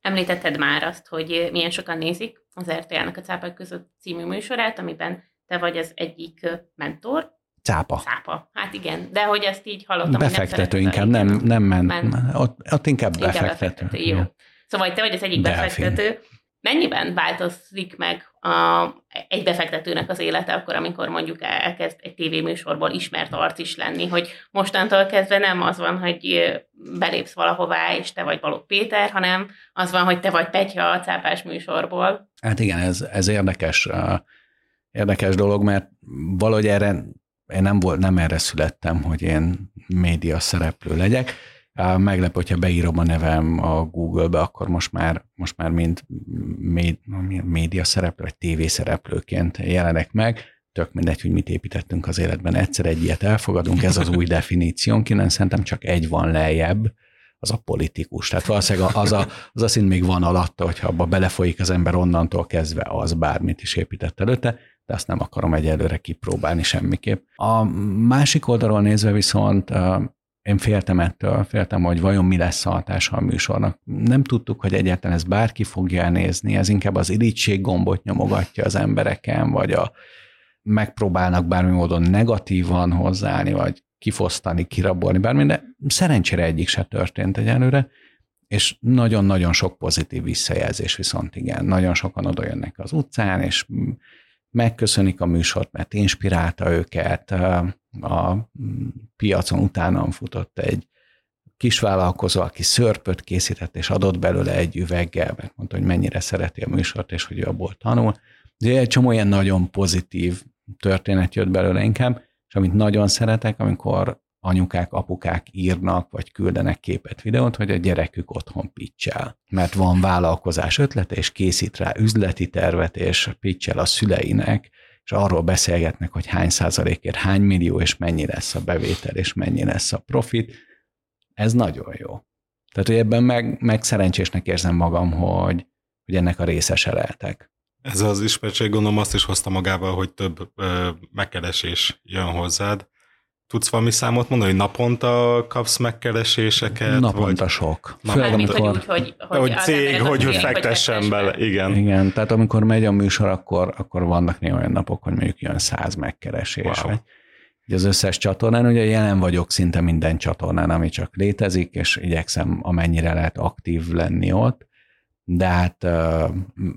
Említetted már azt, hogy milyen sokan nézik az RTL-nek a Cápák között című műsorát, amiben te vagy az egyik mentor. Cápa. Cápa. Hát igen, de hogy ezt így hallottam, Befektető nem inkább, nem, nem ment. ment. Ott, ott inkább, inkább befektető. befektető. Jó. Szóval te vagy az egyik Delfin. befektető. Mennyiben változik meg a, egy befektetőnek az élete akkor, amikor mondjuk elkezd egy tévéműsorból ismert arc is lenni, hogy mostantól kezdve nem az van, hogy belépsz valahová, és te vagy Balogh Péter, hanem az van, hogy te vagy Petya a cápás műsorból. Hát igen, ez, ez érdekes, érdekes dolog, mert valahogy erre én nem, volt, nem erre születtem, hogy én média szereplő legyek, Meglep, hogyha beírom a nevem a Google-be, akkor most már, most már mind média szereplő, vagy tévé szereplőként jelenek meg. Tök mindegy, hogy mit építettünk az életben. Egyszer egy ilyet elfogadunk, ez az új definíciónk, innen szerintem csak egy van lejjebb, az a politikus. Tehát valószínűleg az a, az a szint még van alatta, hogyha abba belefolyik az ember onnantól kezdve, az bármit is épített előtte, de azt nem akarom egyelőre kipróbálni semmiképp. A másik oldalról nézve viszont én féltem ettől, féltem, hogy vajon mi lesz a hatása a műsornak. Nem tudtuk, hogy egyáltalán ez bárki fogja elnézni, ez inkább az irigység gombot nyomogatja az embereken, vagy a megpróbálnak bármi módon negatívan hozzáállni, vagy kifosztani, kirabolni bármi, de szerencsére egyik se történt egyelőre, és nagyon-nagyon sok pozitív visszajelzés viszont igen. Nagyon sokan oda jönnek az utcán, és megköszönik a műsort, mert inspirálta őket. A piacon utánam futott egy kisvállalkozó, aki szörpöt készített, és adott belőle egy üveggel, mert mondta, hogy mennyire szereti a műsort, és hogy ő abból tanul. De egy csomó ilyen nagyon pozitív történet jött belőle inkább, és amit nagyon szeretek, amikor anyukák, apukák írnak, vagy küldenek képet, videót, hogy a gyerekük otthon pitchel. Mert van vállalkozás ötlete, és készít rá üzleti tervet, és pitchel a szüleinek, és arról beszélgetnek, hogy hány százalékért hány millió, és mennyi lesz a bevétel, és mennyi lesz a profit. Ez nagyon jó. Tehát, hogy ebben meg, meg szerencsésnek érzem magam, hogy, hogy ennek a részese lehetek. Ez az ismertség gondolom azt is hozta magával, hogy több ö, megkeresés jön hozzád, Tudsz valami számot mondani, hogy naponta kapsz megkereséseket? Naponta vagy... sok. Főleg, amikor... Hogy, úgy, hogy, hogy, hogy cég, hogy, hogy fektessen bele, igen. Igen, tehát amikor megy a műsor, akkor, akkor vannak néha olyan napok, hogy mondjuk jön száz megkeresés. Wow. Vagy, az összes csatornán, ugye jelen vagyok szinte minden csatornán, ami csak létezik, és igyekszem amennyire lehet aktív lenni ott, de hát uh,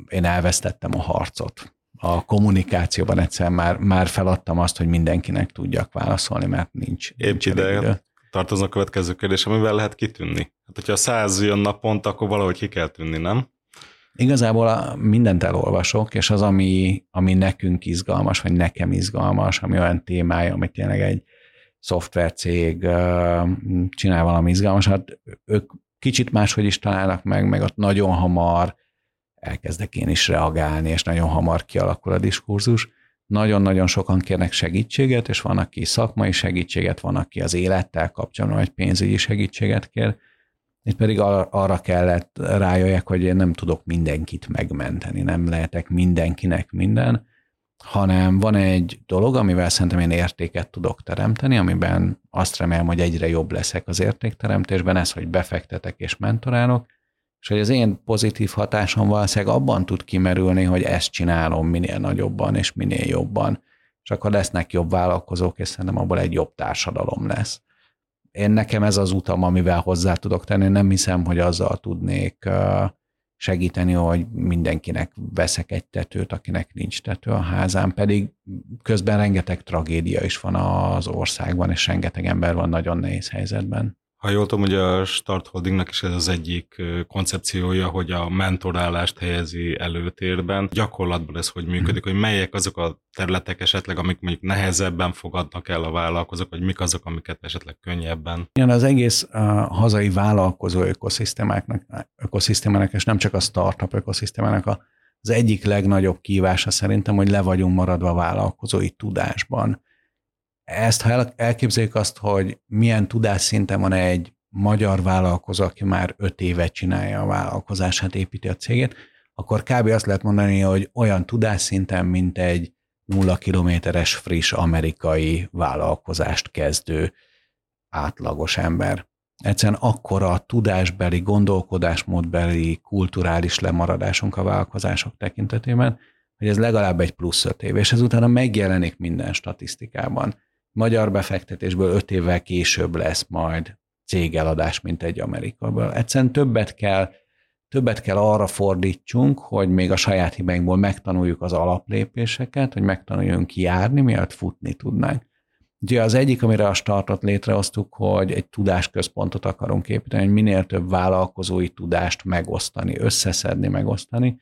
én elvesztettem a harcot a kommunikációban egyszer már, már feladtam azt, hogy mindenkinek tudjak válaszolni, mert nincs. Épp ide tartoznak a következő kérdés, amivel lehet kitűnni. Hát, hogyha száz jön naponta, akkor valahogy ki kell tűnni, nem? Igazából mindent elolvasok, és az, ami, ami nekünk izgalmas, vagy nekem izgalmas, ami olyan témája, amit tényleg egy szoftvercég csinál valami izgalmasat, ők kicsit máshogy is találnak meg, meg ott nagyon hamar elkezdek én is reagálni, és nagyon hamar kialakul a diskurzus. Nagyon-nagyon sokan kérnek segítséget, és van, aki szakmai segítséget, van, aki az élettel kapcsolatban, vagy pénzügyi segítséget kér. Itt pedig arra kellett rájöjjek, hogy én nem tudok mindenkit megmenteni, nem lehetek mindenkinek minden, hanem van egy dolog, amivel szerintem én értéket tudok teremteni, amiben azt remélem, hogy egyre jobb leszek az értékteremtésben, ez, hogy befektetek és mentorálok, és hogy az én pozitív hatásom valószínűleg abban tud kimerülni, hogy ezt csinálom minél nagyobban és minél jobban, és akkor lesznek jobb vállalkozók, és szerintem abból egy jobb társadalom lesz. Én nekem ez az utam, amivel hozzá tudok tenni, nem hiszem, hogy azzal tudnék segíteni, hogy mindenkinek veszek egy tetőt, akinek nincs tető a házán, pedig közben rengeteg tragédia is van az országban, és rengeteg ember van nagyon nehéz helyzetben. Ha jól tudom, hogy a Start Holdingnak is ez az egyik koncepciója, hogy a mentorálást helyezi előtérben. Gyakorlatban ez hogy működik, hmm. hogy melyek azok a területek esetleg, amik mondjuk nehezebben fogadnak el a vállalkozók, vagy mik azok, amiket esetleg könnyebben? Igen, az egész uh, hazai vállalkozó ökoszisztémáknak, ökoszisztémának, és nem csak a startup ökoszisztémának a, az egyik legnagyobb kívása szerintem, hogy le vagyunk maradva vállalkozói tudásban ezt, ha elképzeljük azt, hogy milyen tudásszinten van egy magyar vállalkozó, aki már öt éve csinálja a vállalkozását, építi a cégét, akkor kb. azt lehet mondani, hogy olyan tudásszinten, mint egy nulla kilométeres friss amerikai vállalkozást kezdő átlagos ember. Egyszerűen akkora tudásbeli, gondolkodásmódbeli, kulturális lemaradásunk a vállalkozások tekintetében, hogy ez legalább egy plusz öt év, és ez utána megjelenik minden statisztikában magyar befektetésből öt évvel később lesz majd cégeladás, mint egy Amerikaből. Egyszerűen többet kell, többet kell arra fordítsunk, hogy még a saját hibáinkból megtanuljuk az alaplépéseket, hogy megtanuljunk járni, miatt futni tudnánk. Ugye az egyik, amire a startot létrehoztuk, hogy egy tudásközpontot akarunk építeni, hogy minél több vállalkozói tudást megosztani, összeszedni, megosztani,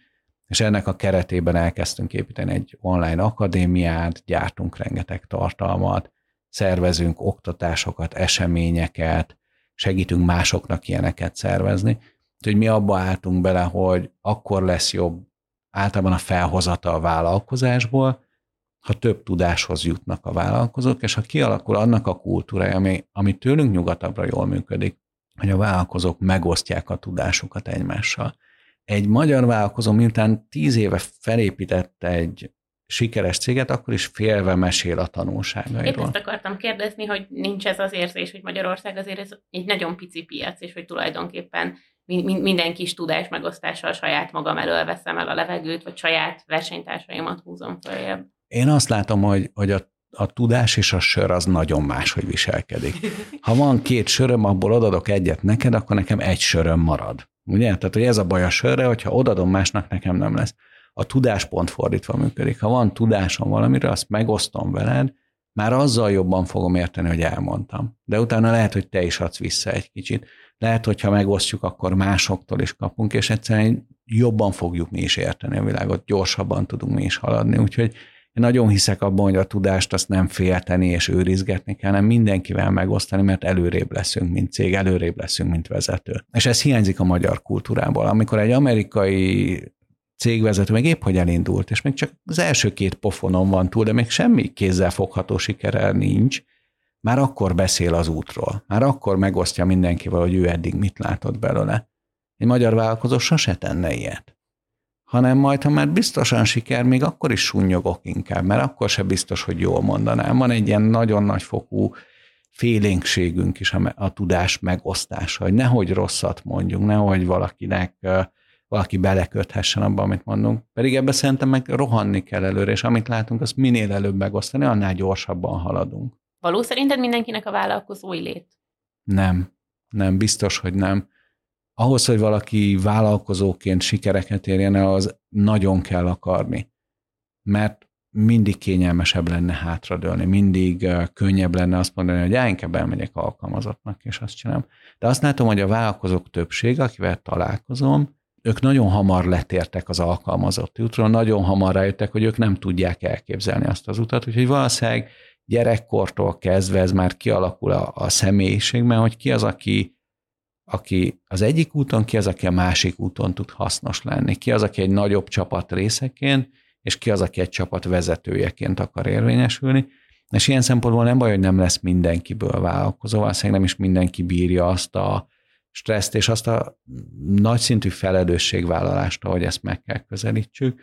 és ennek a keretében elkezdtünk építeni egy online akadémiát, gyártunk rengeteg tartalmat, szervezünk oktatásokat, eseményeket, segítünk másoknak ilyeneket szervezni. Úgyhogy mi abba álltunk bele, hogy akkor lesz jobb általában a felhozata a vállalkozásból, ha több tudáshoz jutnak a vállalkozók, és ha kialakul annak a kultúrája, ami, ami tőlünk nyugatabbra jól működik, hogy a vállalkozók megosztják a tudásukat egymással. Egy magyar vállalkozó, miután tíz éve felépített egy sikeres céget, akkor is félve mesél a tanulságairól. Én ezt akartam kérdezni, hogy nincs ez az érzés, hogy Magyarország azért ez egy nagyon pici piac, és hogy tulajdonképpen minden kis tudás megosztással saját magam elől veszem el a levegőt, vagy saját versenytársaimat húzom följebb. Én azt látom, hogy, hogy a, a tudás és a sör az nagyon máshogy viselkedik. Ha van két söröm, abból odadok egyet neked, akkor nekem egy söröm marad. Ugye? Tehát, hogy ez a baj a sörre, hogyha odadom másnak, nekem nem lesz. A tudás pont fordítva működik. Ha van tudásom valamire, azt megosztom veled, már azzal jobban fogom érteni, hogy elmondtam. De utána lehet, hogy te is adsz vissza egy kicsit. Lehet, hogyha megosztjuk, akkor másoktól is kapunk, és egyszerűen jobban fogjuk mi is érteni a világot, gyorsabban tudunk mi is haladni. Úgyhogy én nagyon hiszek abban, hogy a tudást azt nem félteni és őrizgetni kell, hanem mindenkivel megosztani, mert előrébb leszünk, mint cég, előrébb leszünk, mint vezető. És ez hiányzik a magyar kultúrából. Amikor egy amerikai cégvezető meg épp hogy elindult, és még csak az első két pofonon van túl, de még semmi kézzel fogható sikere nincs, már akkor beszél az útról, már akkor megosztja mindenkivel, hogy ő eddig mit látott belőle. Egy magyar vállalkozó sose tenne ilyet. Hanem majd, ha már biztosan siker, még akkor is sunnyogok inkább, mert akkor se biztos, hogy jól mondanám. Van egy ilyen nagyon nagy fokú félénkségünk is a, a tudás megosztása, hogy nehogy rosszat mondjunk, nehogy valakinek valaki beleköthessen abba, amit mondunk. Pedig ebbe szerintem meg rohanni kell előre, és amit látunk, azt minél előbb megosztani, annál gyorsabban haladunk. Való szerinted mindenkinek a vállalkozói lét? Nem, nem, biztos, hogy nem. Ahhoz, hogy valaki vállalkozóként sikereket érjen el, az nagyon kell akarni. Mert mindig kényelmesebb lenne hátradőlni, mindig könnyebb lenne azt mondani, hogy já, inkább elmegyek alkalmazottnak, és azt csinálom. De azt látom, hogy a vállalkozók többsége, akivel találkozom, ők nagyon hamar letértek az alkalmazotti útról, nagyon hamar rájöttek, hogy ők nem tudják elképzelni azt az utat, úgyhogy valószínűleg gyerekkortól kezdve ez már kialakul a, a személyiségben, hogy ki az, aki, aki az egyik úton, ki az, aki a másik úton tud hasznos lenni, ki az, aki egy nagyobb csapat részeként, és ki az, aki egy csapat vezetőjeként akar érvényesülni. És ilyen szempontból nem baj, hogy nem lesz mindenkiből vállalkozó, valószínűleg nem is mindenki bírja azt a stresszt és azt a nagy szintű felelősségvállalást, ahogy ezt meg kell közelítsük.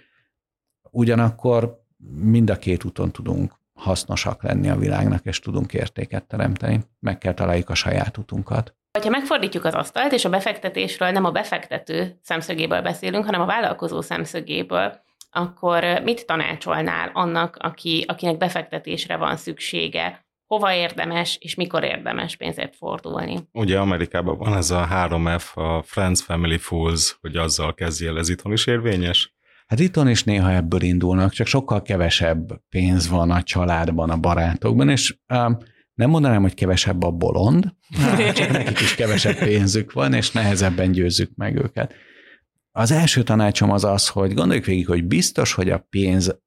Ugyanakkor mind a két úton tudunk hasznosak lenni a világnak, és tudunk értéket teremteni. Meg kell találjuk a saját utunkat. Ha megfordítjuk az asztalt, és a befektetésről nem a befektető szemszögéből beszélünk, hanem a vállalkozó szemszögéből, akkor mit tanácsolnál annak, aki, akinek befektetésre van szüksége? Hova érdemes és mikor érdemes pénzért fordulni. Ugye Amerikában van ez a 3F, a Friends, Family, Fools, hogy azzal kezdjél, ez itthon is érvényes? Hát itthon is néha ebből indulnak, csak sokkal kevesebb pénz van a családban, a barátokban, és um, nem mondanám, hogy kevesebb a bolond, csak nekik is kevesebb pénzük van, és nehezebben győzzük meg őket. Az első tanácsom az az, hogy gondoljuk végig, hogy biztos, hogy a pénz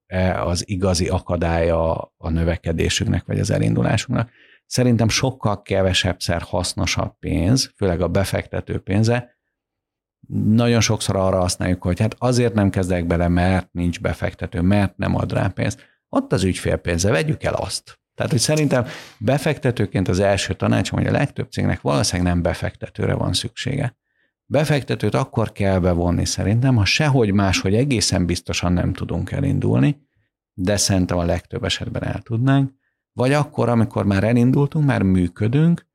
az igazi akadálya a növekedésünknek, vagy az elindulásunknak. Szerintem sokkal kevesebbszer hasznosabb pénz, főleg a befektető pénze. Nagyon sokszor arra használjuk, hogy hát azért nem kezdek bele, mert nincs befektető, mert nem ad rá pénzt. Ott az ügyfélpénze, vegyük el azt. Tehát, hogy szerintem befektetőként az első tanácsom, hogy a legtöbb cégnek valószínűleg nem befektetőre van szüksége. Befektetőt akkor kell bevonni szerintem, ha sehogy máshogy egészen biztosan nem tudunk elindulni, de szerintem a legtöbb esetben el tudnánk, vagy akkor, amikor már elindultunk, már működünk,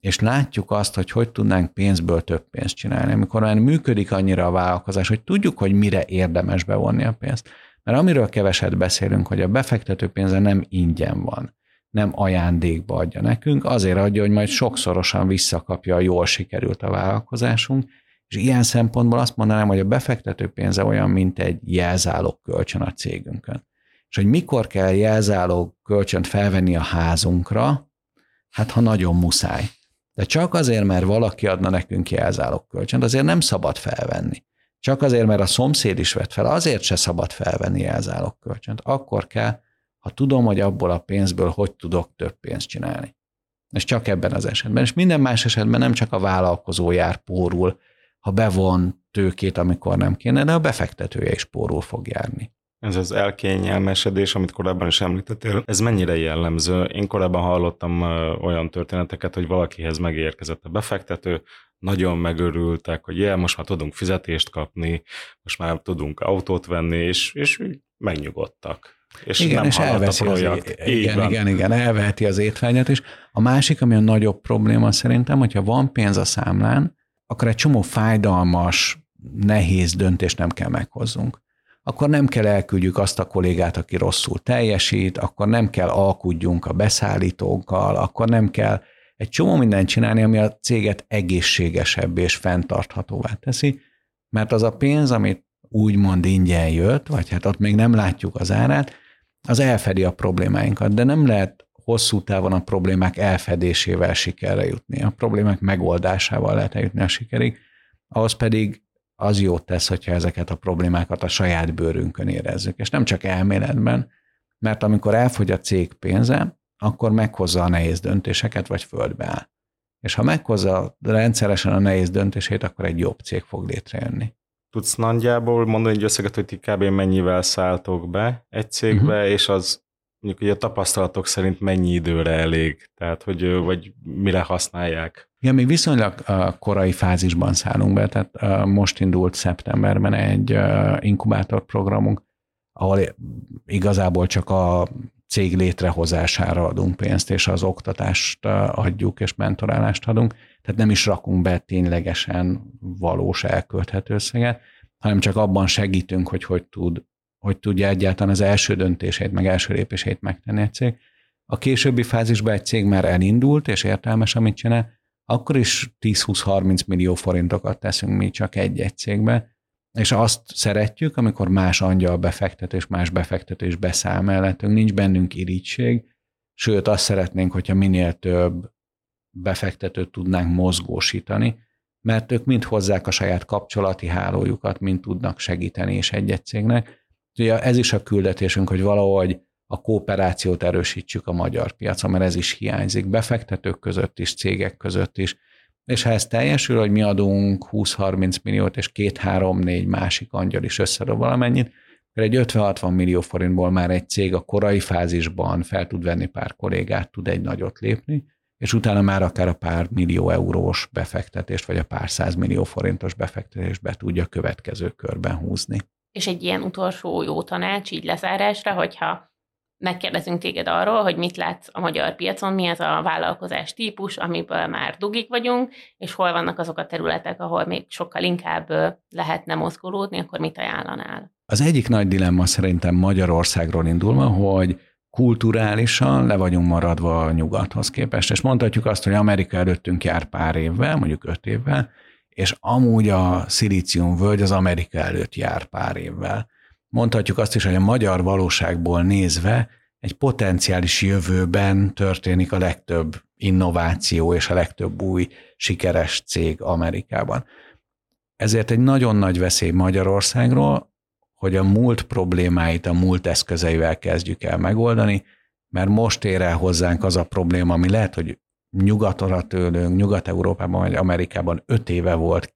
és látjuk azt, hogy hogy tudnánk pénzből több pénzt csinálni, amikor már működik annyira a vállalkozás, hogy tudjuk, hogy mire érdemes bevonni a pénzt. Mert amiről keveset beszélünk, hogy a befektető pénze nem ingyen van, nem ajándékba adja nekünk, azért adja, hogy majd sokszorosan visszakapja, jól sikerült a vállalkozásunk, és ilyen szempontból azt mondanám, hogy a befektető pénze olyan, mint egy jelzálog kölcsön a cégünkön. És hogy mikor kell jelzálog kölcsönt felvenni a házunkra, hát ha nagyon muszáj. De csak azért, mert valaki adna nekünk jelzálog kölcsönt, azért nem szabad felvenni. Csak azért, mert a szomszéd is vett fel, azért se szabad felvenni jelzálog kölcsönt. Akkor kell, ha tudom, hogy abból a pénzből hogy tudok több pénzt csinálni. És csak ebben az esetben. És minden más esetben nem csak a vállalkozó jár pórul, ha bevon tőkét, amikor nem kéne, de a befektetője is pórul fog járni. Ez az elkényelmesedés, amit korábban is említettél, ez mennyire jellemző? Én korábban hallottam olyan történeteket, hogy valakihez megérkezett a befektető, nagyon megörültek, hogy jel, most már tudunk fizetést kapni, most már tudunk autót venni, és, és megnyugodtak. És igen, nem és elveszi a projekt. Az, igen, van. igen, igen, elveheti az étvágyat is. A másik, ami a nagyobb probléma szerintem, hogyha van pénz a számlán, akkor egy csomó fájdalmas, nehéz döntést nem kell meghozzunk. akkor nem kell elküldjük azt a kollégát, aki rosszul teljesít, akkor nem kell alkudjunk a beszállítókkal, akkor nem kell egy csomó mindent csinálni, ami a céget egészségesebb és fenntarthatóvá teszi, mert az a pénz, amit úgymond ingyen jött, vagy hát ott még nem látjuk az árát, az elfedi a problémáinkat, de nem lehet hosszú távon a problémák elfedésével sikerre jutni. A problémák megoldásával lehet jutni a sikerig, ahhoz pedig az jót tesz, hogyha ezeket a problémákat a saját bőrünkön érezzük. És nem csak elméletben, mert amikor elfogy a cég pénze, akkor meghozza a nehéz döntéseket, vagy földbe áll. És ha meghozza rendszeresen a nehéz döntését, akkor egy jobb cég fog létrejönni. Tudsz nagyjából mondani egy összeget, hogy ti kb. mennyivel szálltok be egy cégbe, uh-huh. és az mondjuk hogy a tapasztalatok szerint mennyi időre elég, tehát hogy vagy mire használják? Igen, még viszonylag korai fázisban szállunk be, tehát most indult szeptemberben egy inkubátorprogramunk, ahol igazából csak a cég létrehozására adunk pénzt, és az oktatást adjuk, és mentorálást adunk. Tehát nem is rakunk be ténylegesen valós elkölthető összeget, hanem csak abban segítünk, hogy hogy, tud, hogy tudja egyáltalán az első döntését, meg első lépését megtenni egy cég. A későbbi fázisban egy cég már elindult, és értelmes, amit csinál, akkor is 10-20-30 millió forintokat teszünk mi csak egy-egy cégbe, és azt szeretjük, amikor más angyal befektetés, más befektetés beszáll mellettünk, nincs bennünk irigység, sőt azt szeretnénk, hogyha minél több befektetőt tudnánk mozgósítani, mert ők mind hozzák a saját kapcsolati hálójukat, mind tudnak segíteni és egy-egy cégnek. Ugye ez is a küldetésünk, hogy valahogy a kooperációt erősítsük a magyar piacon, mert ez is hiányzik befektetők között is, cégek között is, és ha ez teljesül, hogy mi adunk 20-30 milliót, és két-három-négy másik angyal is összedob valamennyit, akkor egy 50-60 millió forintból már egy cég a korai fázisban fel tud venni pár kollégát, tud egy nagyot lépni, és utána már akár a pár millió eurós befektetést, vagy a pár millió forintos befektetést be tudja következő körben húzni. És egy ilyen utolsó jó tanács így lezárásra, hogyha megkérdezünk téged arról, hogy mit látsz a magyar piacon, mi az a vállalkozás típus, amiből már dugik vagyunk, és hol vannak azok a területek, ahol még sokkal inkább lehetne mozgolódni, akkor mit ajánlanál? Az egyik nagy dilemma szerintem Magyarországról indulva, hogy kulturálisan le vagyunk maradva a nyugathoz képest, és mondhatjuk azt, hogy Amerika előttünk jár pár évvel, mondjuk öt évvel, és amúgy a szilícium völgy az Amerika előtt jár pár évvel mondhatjuk azt is, hogy a magyar valóságból nézve egy potenciális jövőben történik a legtöbb innováció és a legtöbb új sikeres cég Amerikában. Ezért egy nagyon nagy veszély Magyarországról, hogy a múlt problémáit a múlt eszközeivel kezdjük el megoldani, mert most ér el hozzánk az a probléma, ami lehet, hogy nyugatra tőlünk, Nyugat-Európában vagy Amerikában öt éve volt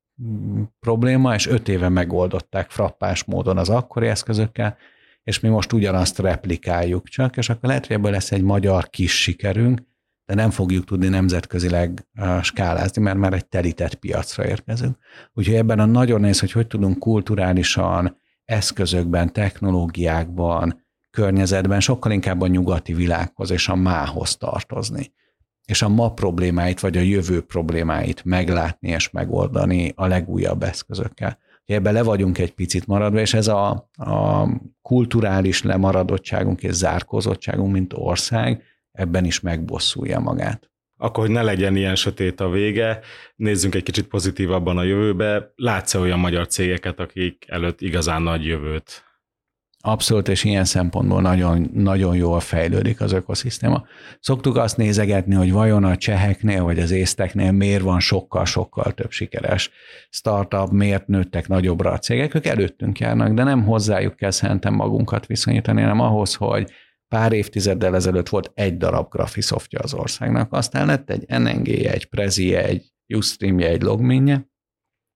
probléma, és öt éve megoldották frappás módon az akkori eszközökkel, és mi most ugyanazt replikáljuk csak, és akkor lehet, hogy ebből lesz egy magyar kis sikerünk, de nem fogjuk tudni nemzetközileg skálázni, mert már egy telített piacra érkezünk. Úgyhogy ebben a nagyon néz, hogy hogy tudunk kulturálisan, eszközökben, technológiákban, környezetben sokkal inkább a nyugati világhoz és a mához tartozni és a ma problémáit, vagy a jövő problémáit meglátni és megoldani a legújabb eszközökkel. Ebben le vagyunk egy picit maradva, és ez a, a kulturális lemaradottságunk és zárkózottságunk, mint ország, ebben is megbosszulja magát. Akkor, hogy ne legyen ilyen sötét a vége, nézzünk egy kicsit pozitívabban a jövőbe. Látsz-e olyan magyar cégeket, akik előtt igazán nagy jövőt Abszolút, és ilyen szempontból nagyon, nagyon jól fejlődik az ökoszisztéma. Szoktuk azt nézegetni, hogy vajon a cseheknél vagy az észteknél miért van sokkal-sokkal több sikeres startup, miért nőttek nagyobbra a cégek, ők előttünk járnak, de nem hozzájuk kell szerintem magunkat viszonyítani, hanem ahhoz, hogy pár évtizeddel ezelőtt volt egy darab grafiszoftja az országnak, aztán lett egy nng egy prezi egy ustream egy logminje,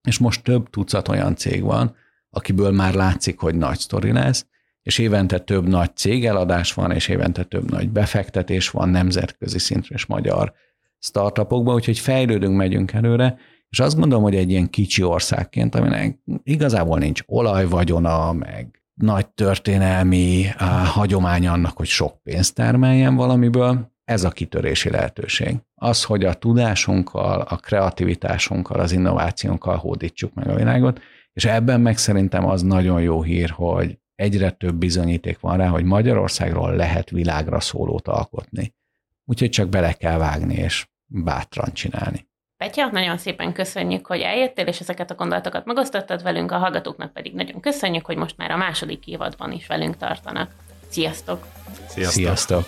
és most több tucat olyan cég van, akiből már látszik, hogy nagy sztori lesz, és évente több nagy cégeladás van, és évente több nagy befektetés van nemzetközi szintre és magyar startupokban, úgyhogy fejlődünk, megyünk előre, és azt gondolom, hogy egy ilyen kicsi országként, aminek igazából nincs olajvagyona, meg nagy történelmi hagyomány annak, hogy sok pénzt termeljen valamiből, ez a kitörési lehetőség. Az, hogy a tudásunkkal, a kreativitásunkkal, az innovációnkkal hódítsuk meg a világot, és ebben meg szerintem az nagyon jó hír, hogy egyre több bizonyíték van rá, hogy Magyarországról lehet világra szólót alkotni. Úgyhogy csak bele kell vágni és bátran csinálni. Petya, nagyon szépen köszönjük, hogy eljöttél, és ezeket a gondolatokat megosztottad velünk, a hallgatóknak pedig nagyon köszönjük, hogy most már a második évadban is velünk tartanak. Sziasztok! Sziasztok! Sziasztok.